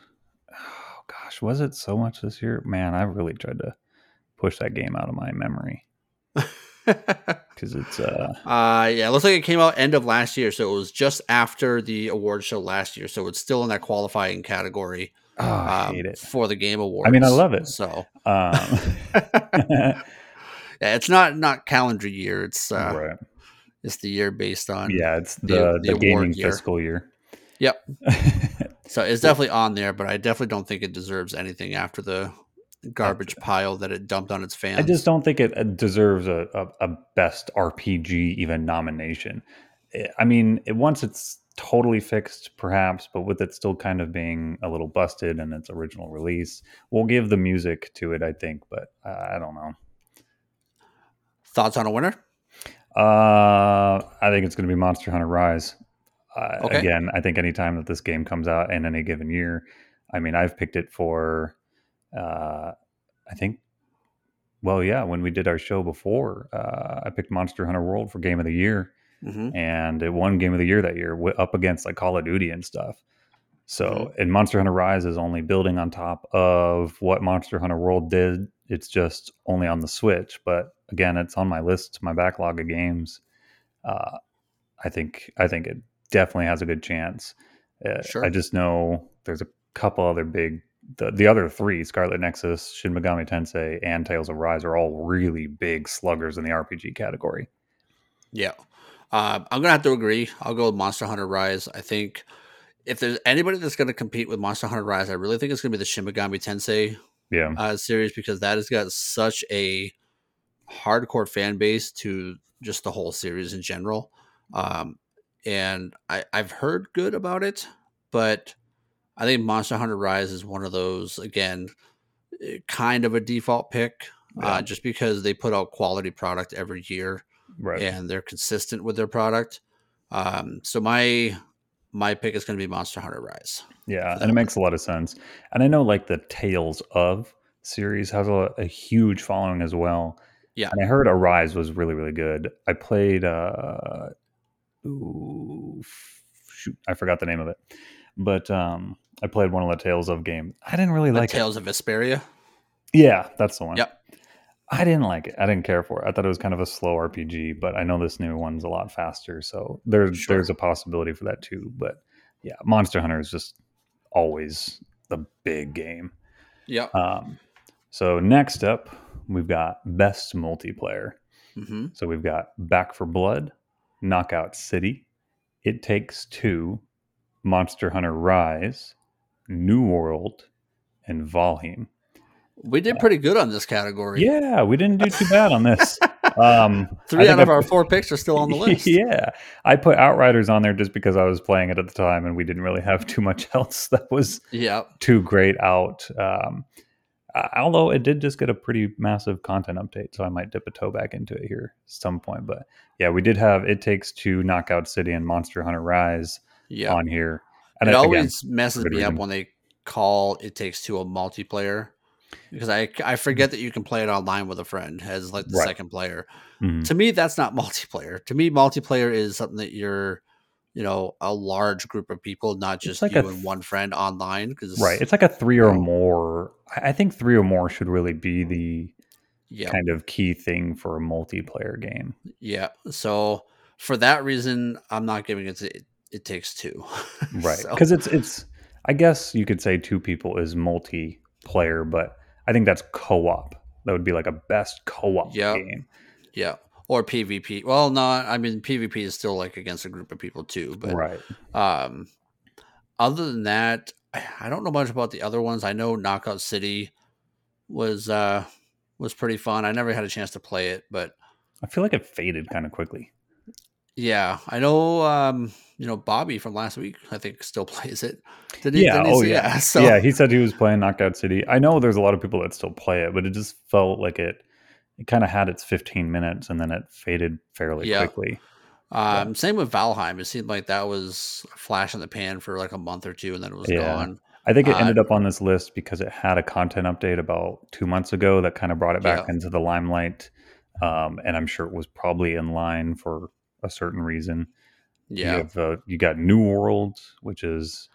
Oh gosh, was it so much this year? Man, I really tried to push that game out of my memory because it's uh Uh, yeah, it looks like it came out end of last year, so it was just after the award show last year. So it's still in that qualifying category oh, um, hate it. for the Game Awards. I mean, I love it. So Um, yeah, it's not not calendar year. It's uh, right. it's the year based on. Yeah, it's the- the the the, gaming year. fiscal year. Yep. So it's definitely on there, but I definitely don't think it deserves anything after the garbage pile that it dumped on its fans. I just don't think it deserves a, a, a best RPG even nomination. Eh, I mean, it, once it's totally fixed, perhaps, but with it still kind of being a little busted in its original release, we'll give the music to it, I think, but uh, I don't know. Thoughts on a winner? Uh, I think it's going to be Monster Hunter Rise. Uh, Okay. Again, I think anytime that this game comes out in any given year, I mean, I've picked it for, uh, I think, well, yeah, when we did our show before, uh, I picked Monster Hunter World for Game of the Year, hmm and it won Game of the Year that year, up against like Call of Duty and stuff. So, and Monster Hunter Rise is only building on top of what Monster Hunter World did. It's just only on the Switch, but again, it's on my list, my backlog of games. Uh, I think I think it definitely has a good chance. Uh, Sure. I just know there's a couple other big. The, the other three, Scarlet Nexus, Shin Megami Tensei, and Tales of Rise, are all really big sluggers in the RPG category. Yeah. Uh, I'm gonna have to agree. I'll go with Monster Hunter Rise. I think if there's anybody that's gonna compete with Monster Hunter Rise, I really think it's gonna be the Shin Megami Tensei Yeah, uh, series because that has got such a hardcore fan base to just the whole series in general. Um, and I, I've heard good about it, but I think Monster Hunter Rise is one of those again, eh, kind of a default pick, Yeah. uh, just because they put out quality product every year right. and they're consistent with their product. Um, so my my pick is going to be Monster Hunter Rise. Yeah, and it makes a lot of sense. And I know like the Tales of series has a, a huge following as well. Yeah. And I heard Arise was really, really good. I played uh ooh, shoot, I forgot the name of it. But um I played one of the Tales of game. I didn't really The like it. Tales of Vesperia. Yeah, that's the one. Yep. I didn't like it. I didn't care for it. I thought it was kind of a slow RPG, but I know this new one's a lot faster, so there's Sure. there's a possibility for that too. But yeah, Monster Hunter is just always the big game. Yep. Um, so next up, we've got best multiplayer. hmm So we've got Back for Blood, Knockout City, It Takes Two, Monster Hunter Rise, New World, and Valheim. We did pretty good on this category. Yeah, we didn't do too bad on this. Um, Three out of our four picks are still on the list. yeah, I put Outriders on there just because I was playing it at the time, and we didn't really have too much else that was Yep. too great out. Um, uh, although it did just get a pretty massive content update, so I might dip a toe back into it here at some point. But yeah, we did have It Takes Two, Knockout City, and Monster Hunter Rise Yep. on here. And it always messes good me up when they call It Takes Two a multiplayer because I I forget that you can play it online with a friend as like the Right. second player. Mhm. To me, that's not multiplayer. To me, multiplayer is something that you're, you know, a large group of people, not just like you a and one friend online. Because right, it's like a three or more. I think three or more should really be the yeah, kind of key thing for a multiplayer game. yeah. So for that reason, I'm not giving it to It, Takes Two. right So- because it's it's i guess you could say two people is multiplayer but i think that's co-op that would be like a best co-op Yep. game Yeah. Or PvP. Well, no, I mean PvP is still like against a group of people too. But right um other than that, I I don't know much about the other ones. I know Knockout City was uh was pretty fun. I never had a chance to play it, but i feel like it faded kind of quickly yeah, I know um you know Bobby from last week I think still plays it. Did he, yeah didn't he oh say- yeah So yeah he said he was playing knockout city i know there's a lot of people that still play it but it just felt like it it kind of had its 15 minutes and then it faded fairly Yeah. quickly um same with Valheim. It seemed like that was a flash in the pan for like a month or two and then it was Yeah. gone. I think it Uh, ended up on this list because it had a content update about two months ago that kind of brought it back Yeah. into the limelight. Um, and I'm sure it was probably in line for a certain reason. You, Yeah. have, uh, you got New World, which is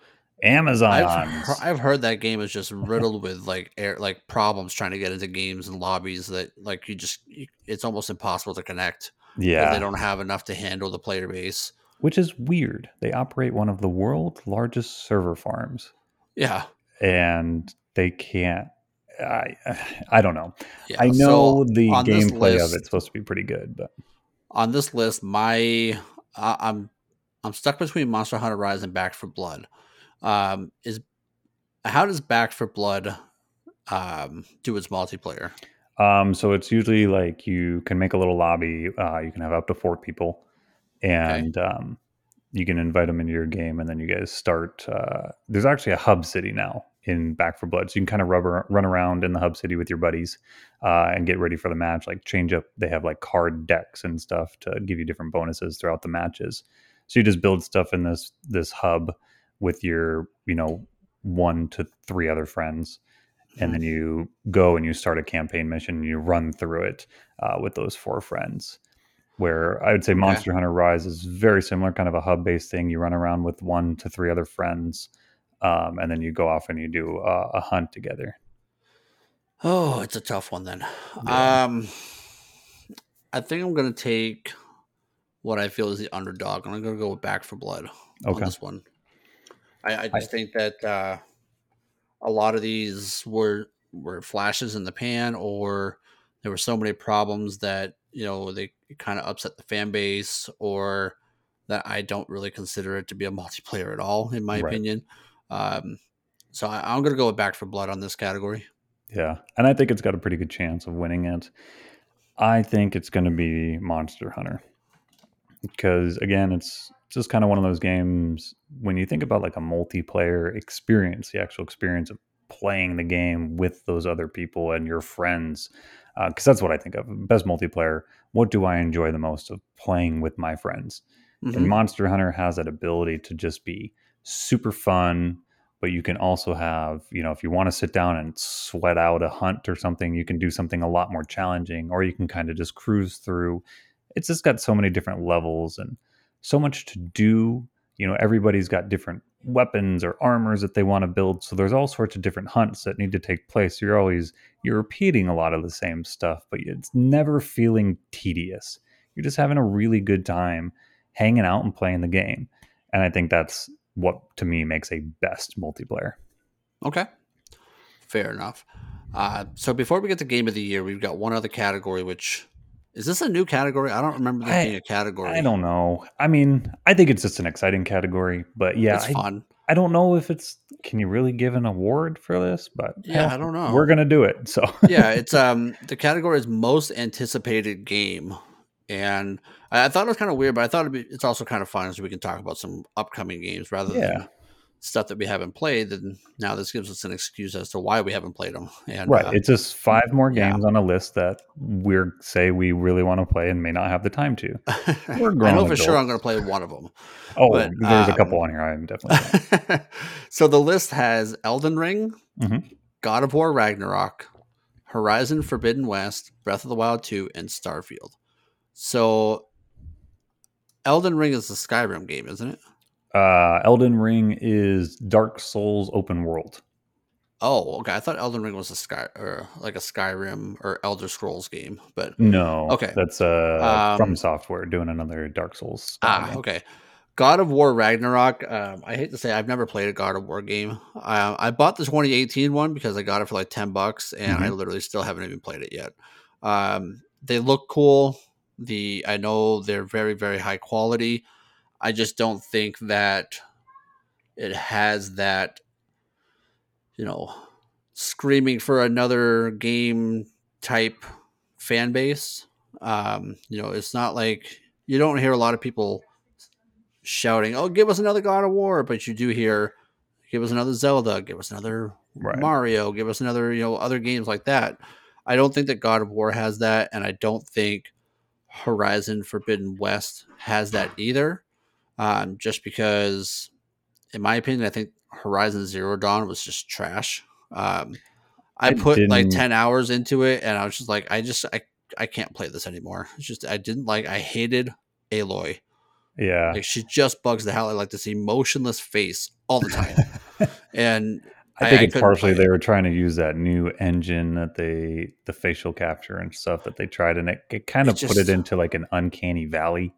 Amazon. I've, he- I've heard that game is just riddled with like air, like problems trying to get into games and lobbies that like you just you, it's almost impossible to connect. yeah, they don't have enough to handle the player base. which is weird. They operate one of the world's largest server farms, Yeah, and they can't. I I don't know. yeah. I So, know the on this gameplay of list- it's supposed to be pretty good, but on this list, my I I'm I'm stuck between Monster Hunter Rise and Back for Blood. Um, is how does Back for Blood um, do its multiplayer? Um, so it's usually like you can make a little lobby. Uh, you can have up to four people, and um, you can invite them into your game, and then you guys start. Uh, there's actually a hub city now in Back for Blood, so you can kind of rubber, run around in the hub city with your buddies uh, and get ready for the match. Like change up, they have like card decks and stuff to give you different bonuses throughout the matches. So you just build stuff in this this hub with your you know one to three other friends and then you go and you start a campaign mission and you run through it uh, with those four friends. Where i would say monster hunter rise is very similar kind of a hub based thing. You run around with one to three other friends um, and then you go off and you do uh, a hunt together Oh, it's a tough one then. Yeah. Um, I think I'm gonna take what I feel is the underdog. I'm gonna go with Back for Blood on Okay. this one. I, I just think that uh, a lot of these were were flashes in the pan, or there were so many problems that you know they kind of upset the fan base, or that I don't really consider it to be a multiplayer at all, in my Right. opinion. Um, so I, I'm gonna go with Back for Blood on this category. yeah and i think it's got a pretty good chance of winning it i think it's going to be monster hunter because again it's just kind of one of those games when you think about like a multiplayer experience the actual experience of playing the game with those other people and your friends because that's what i think of best multiplayer what do i enjoy the most of playing with my friends Mhm. and monster hunter has that ability to just be super fun but you can also have you know if you want to sit down and sweat out a hunt or something you can do something a lot more challenging or you can kind of just cruise through. It's just got so many different levels and so much to do. You know everybody's got different weapons or armors that they want to build so there's all sorts of different hunts that need to take place. You're always you're repeating a lot of the same stuff but it's never feeling tedious. You're just having a really good time hanging out and playing the game and i think that's what to me makes a best multiplayer Okay. Fair enough. Uh, so before we get to game of the year, we've got one other category, which is this a new category? I don't remember this I- being a category. i don't know i mean i think it's just an exciting category but yeah It's I, fun. I don't know if it's can you really give an award for this but Yeah, I don't know. we're gonna do it so yeah, it's um the category is most anticipated game, and I, I thought it was kind of weird, but I thought it'd be, it's also kind of fun so we can talk about some upcoming games rather Yeah. than stuff that we haven't played. And now this gives us an excuse as to why we haven't played them. And right uh, it's just five more yeah. games on a list that we're say we really want to play and may not have the time to We're I know for sure I'm going to play one of them. oh But, there's a um, couple on here i'm definitely so the list has Elden Ring, Mhm. God of War Ragnarok, Horizon Forbidden West, Breath of the Wild 2, and Starfield. So Elden Ring is the Skyrim game, isn't it? uh elden ring is dark souls open world Oh, okay. I thought Elden Ring was a Sky or like a Skyrim or Elder Scrolls game, but no Okay. that's uh from Um, software doing another dark souls Ah, game. okay. God of War Ragnarok. Um, I hate to say I've never played a God of War game. Uh, I bought the 2018 one because I got it for like 10 bucks, and I literally still haven't even played it yet. Um, they look cool. The I know they're very very high quality. I just don't think that it has that, you know, screaming for another game type fan base. Um, you know, it's not like you don't hear a lot of people shouting, "Oh, give us another God of War," but you do hear, "Give us another Zelda, give us another Right. Mario, give us another, you know, other games like that." I don't think that God of War has that, and I don't think Horizon Forbidden West has that either. Um, just because, in my opinion, I think Horizon Zero Dawn was just trash. Um, I I put like didn't- 10 hours into it and I was just like, I just, I, I can't play this anymore. It's just, I didn't like, I hated Aloy. yeah Like she just bugs the hell. I like this emotionless face all the time. and I think I it's partially they were trying to use that new engine that they the facial capture and stuff that they tried and it, it kind It of put it into like an uncanny valley.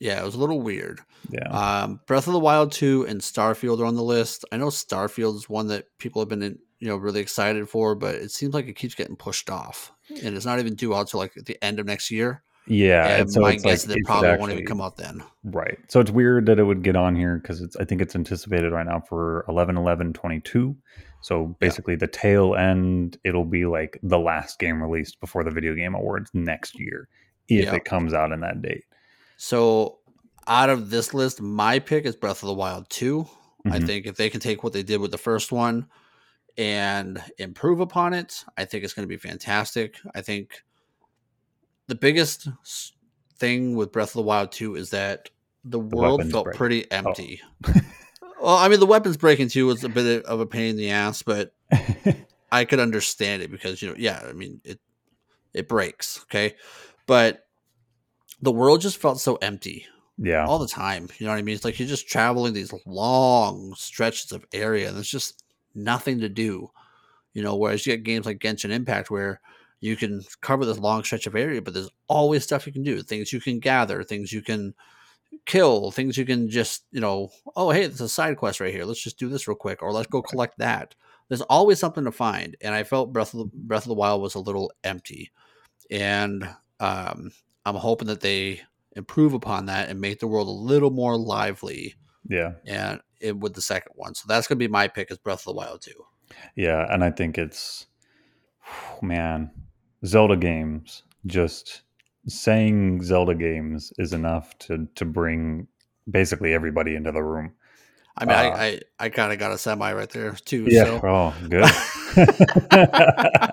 yeah, it was a little weird. Yeah. Um, Breath of the Wild 2 and Starfield are on the list. I know Starfield is one that people have been, in, you know, really excited for, but it seems like it keeps getting pushed off, and it's not even due out till like the end of next year. Yeah. and so my it's guess like it probably could won't even come out then. Right. So it's weird that it would get on here because it's I think it's anticipated right now for 11 11 22. So basically, the tail end, it'll be like the last game released before the Video Game Awards next year, if Yep. it comes out in that date. So out of this list, my pick is Breath of the Wild 2. I Mhm. think if they can take what they did with the first one and improve upon it, I think it's going to be fantastic. I think the biggest thing with Breath of the Wild 2 is that the world weapons felt break. pretty oh. empty. well, I mean, the weapons breaking too was a bit of a pain in the ass, but I could understand it because you know, yeah, I mean it it breaks, okay? But the world just felt so empty yeah, all the time. You know what I mean? It's like you're just traveling these long stretches of area and there's just nothing to do. You know, whereas you get games like Genshin Impact where you can cover this long stretch of area, but there's always stuff you can do, things you can gather, things you can kill, things you can just, you know, oh hey, there's a side quest right here. Let's just do this real quick, or let's go collect that. There's always something to find, and I felt Breath of the, Breath of the Wild was a little empty, and um, I'm hoping that they improve upon that and make the world a little more lively, yeah, and it, with the second one. So that's gonna be my pick is Breath of the Wild too. yeah. And I think it's, man, Zelda games. Just saying Zelda games is enough to to bring basically everybody into the room. I mean, Uh, I, I I kind of got a semi right there too. Yeah. So. Oh, good.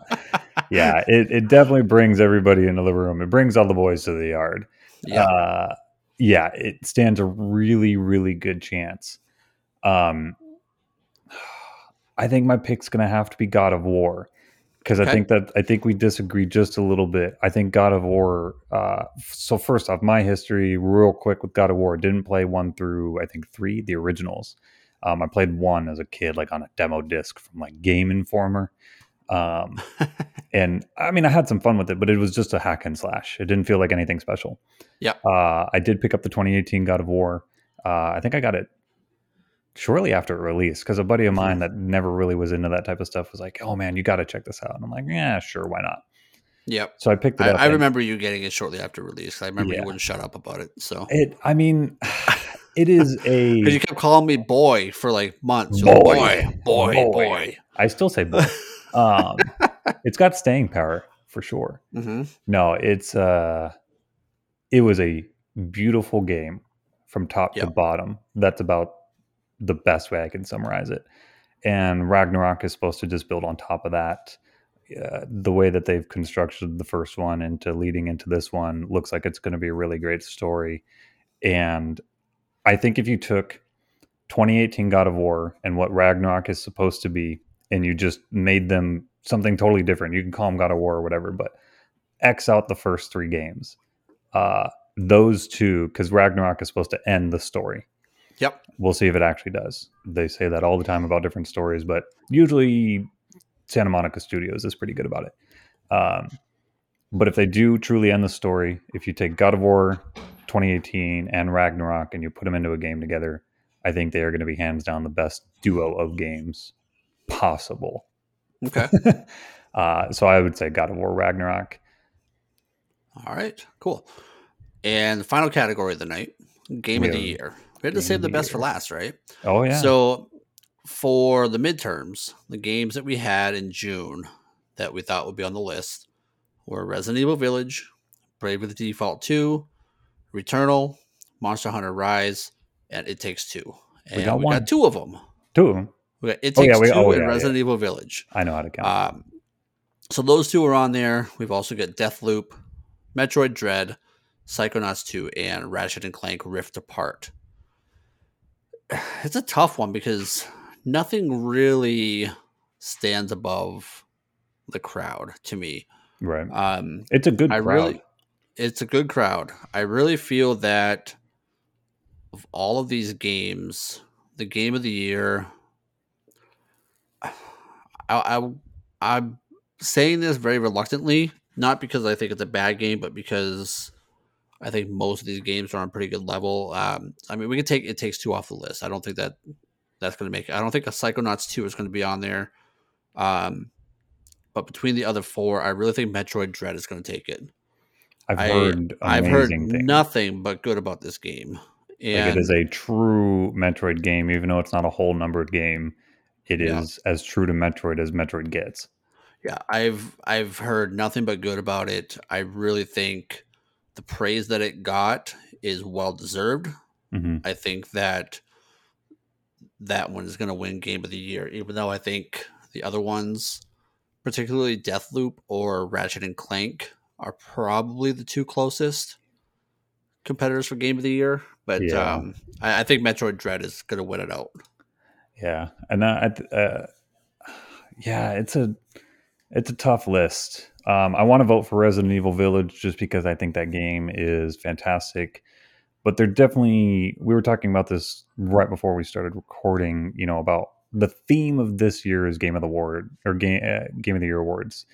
yeah, it, it definitely brings everybody into the room. It brings all the boys to the yard. yeah. Uh, yeah, it stands a really, really good chance. Um, I think my pick's going to have to be God of War because I think that I think we disagree just a little bit. I think God of War. Uh, so first off, my history, real quick with God of War, didn't play one through I think three, the originals. Um, I played one as a kid, like on a demo disc from like Game Informer. Um, and I mean, I had some fun with it, but it was just a hack and slash. It didn't feel like anything special. Yeah. Uh, I did pick up the 2018 God of War. Uh, I think I got it shortly after it released because a buddy of Mhm. mine that never really was into that type of stuff was like, "Oh man, you got to check this out." And I'm like, "Yeah, sure, why not?" Yep. So I picked it I, up. I remember you getting it shortly after release. I remember Yeah. you wouldn't shut up about it. So it. I mean, it is a. because you kept calling me boy for like months. Boy. boy, boy, Boy. boy. I still say boy. um, it's got staying power for sure. hmm No, it's uh it was a beautiful game from top to bottom. That's about the best way I can summarize it. And Ragnarok is supposed to just build on top of that. Uh, the way that they've constructed the first one into leading into this one looks like it's going to be a really great story. And I think if you took 2018 God of War and what Ragnarok is supposed to be, and you just made them something totally different, you can call them God of War or whatever, but X out the first three games. Uh, those two, because Ragnarok is supposed to end the story. Yep. We'll see if it actually does. They say that all the time about different stories, but usually Santa Monica Studios is pretty good about it. Um, but if they do truly end the story, if you take God of War 2018 and Ragnarok and you put them into a game together, I think they are going to be hands down the best duo of games possible. Okay. Uh, so I would say God of War Ragnarok. All right. Cool. And the final category of the night, game of the year. We had to save the the best for last, right? Oh yeah. So for the midterms, the games that we had in June that we thought would be on the list were Resident Evil Village, Bravely Default 2, Returnal, Monster Hunter Rise, and It Takes Two. And we got got, one. two of them. two of them. We got It Oh, yeah, Takes we- Two oh, and yeah, Resident Evil Village. I know how to count. Um, so those two are on there. We've also got Deathloop, Metroid Dread, Psychonauts 2, and Ratchet and Clank Rift Apart. It's a tough one because nothing really stands above the crowd to me. right. Um, It's a good I crowd. really, it's a good crowd. I really feel that of all of these games, the game of the year. I, I I'm saying this very reluctantly, not because I think it's a bad game, but because I think most of these games are on a pretty good level. Um, I mean, we can take it takes two off the list. I don't think that that's going to make. it. I don't think a Psychonauts two is going to be on there. Um, but between the other four, I really think Metroid Dread is going to take it. I've I- heard I've heard things. nothing but good about this game. Like it is a true Metroid game, even though it's not a whole numbered game. it Yeah. is as true to Metroid as Metroid gets. Yeah, I've I've heard nothing but good about it. I really think the praise that it got is well deserved. hmm I think that that one is going to win Game of the Year, even though I think the other ones, particularly Deathloop or Ratchet and Clank, are probably the two closest competitors for Game of the Year. But Yeah. um, I, I think Metroid Dread is going to win it out. Yeah, and I- uh, yeah, it's a it's a tough list. Um, I want to vote for Resident Evil Village just because I think that game is fantastic. But they're definitely we were talking about this right before we started recording. You know about the theme of this year's Game of the Award or game uh, Game of the Year awards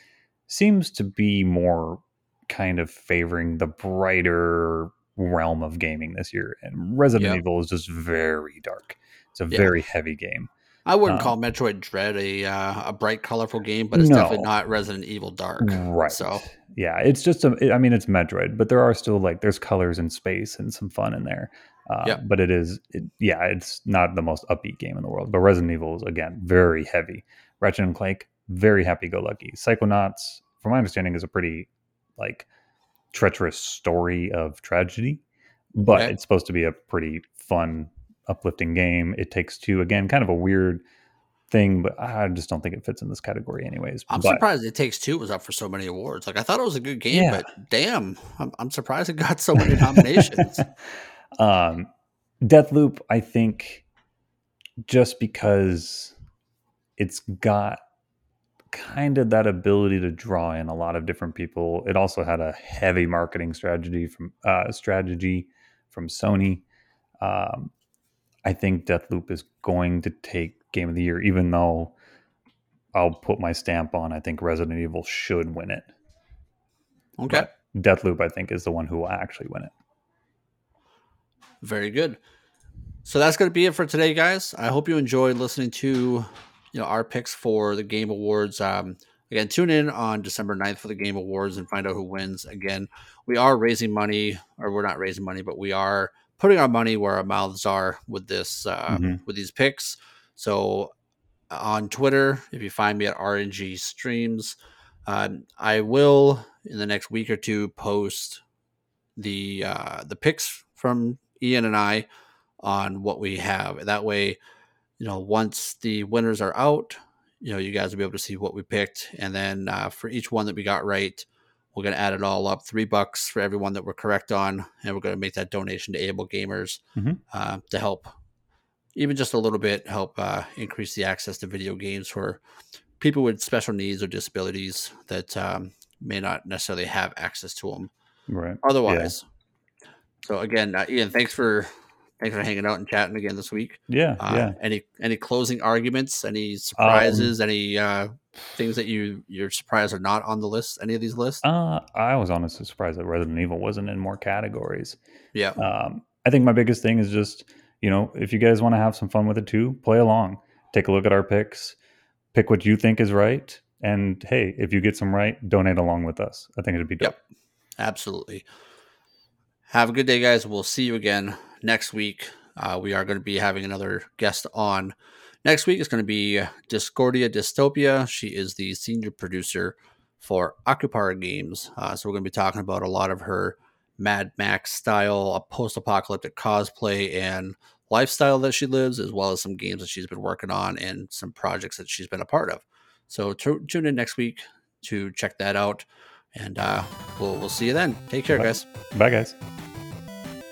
seems to be more kind of favoring the brighter realm of gaming this year, and Resident. Evil is just very dark. It's a Yeah. very heavy game. I wouldn't Um, call Metroid Dread a uh, a bright, colorful game, but it's No. definitely not Resident Evil Dark. Right. So yeah, it's just a. it- I mean, it's Metroid, but there are still like there's colors and space and some fun in there. Uh, Yep. But it is, it, yeah, it's not the most upbeat game in the world. But Resident Evil is again very heavy. Ratchet and Clank, very happy-go-lucky. Psychonauts, from my understanding, is a pretty like treacherous story of tragedy, but Okay. it's supposed to be a pretty fun, uplifting game. It takes two, again, kind of a weird thing, but I just don't think it fits in this category, anyways. I'm But- surprised It Takes Two was up for so many awards. Like I thought it was a good game, Yeah. but damn, I'm, I'm surprised it got so many nominations. um, Deathloop, I think, just because it's got kind of that ability to draw in a lot of different people. It also had a heavy marketing strategy from uh, strategy from Sony. Um, I think Deathloop is going to take Game of the Year, even though I'll put my stamp on. I think Resident Evil should win it. Okay, But Deathloop, I think, is the one who will actually win it. very good. So that's going to be it for today, guys. I hope you enjoyed listening to you know our picks for the Game Awards. Um, again, tune in on December 9th for the Game Awards and find out who wins. Again, we are raising money, or we're not raising money, but we are putting our money where our mouths are with this uh, Mhm. with these picks. So on Twitter, if you find me at RNG Streams, um, I will in the next week or two post the uh, the picks from Ian and I on what we have. That way, you know, once the winners are out, you know, you guys will be able to see what we picked, and then uh, for each one that we got right, we're gonna add it all up. Three bucks for everyone that we're correct on, and we're gonna make that donation to AbleGamers Mhm. uh, to help, even just a little bit, help uh, increase the access to video games for people with special needs or disabilities that um, may not necessarily have access to them Right. otherwise. So again, uh, Ian, thanks for thanks for hanging out and chatting again this week. Yeah. Uh, yeah. Um, Any any closing arguments? Any surprises? any uh, things that you you're surprised are not on the list? Any of these lists? Uh, I was honestly surprised that Resident Evil wasn't in more categories. yeah, Um, I think my biggest thing is just, you know, if you guys want to have some fun with it too, play along. Take a look at our picks, pick what you think is right, and hey, if you get some right, donate along with us. I think it'd be dope. Yep. absolutely. Have a good day, guys. We'll see you again next week. Uh, we are going to be having another guest on next week. is going to be Discordia Dystopia. She is the senior producer for Occupar Games. Uh, so we're going to be talking about a lot of her Mad Max style, post apocalyptic cosplay and lifestyle that she lives, as well as some games that she's been working on and some projects that she's been a part of. So tu- tune in next week to check that out. And uh, we'll, we'll see you then. Take care, Bye. guys. Bye, guys.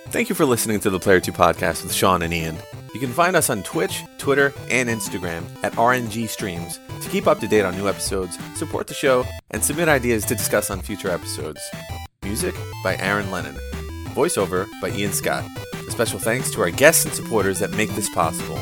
Thank you for listening to the Player 2 podcast with Sean and Ian. You can find us on Twitch, Twitter, and Instagram at RNG Streams to keep up to date on new episodes, support the show, and submit ideas to discuss on future episodes. Music by Aaron Lennon. Voiceover by Ian Scott. A special thanks to our guests and supporters that make this possible.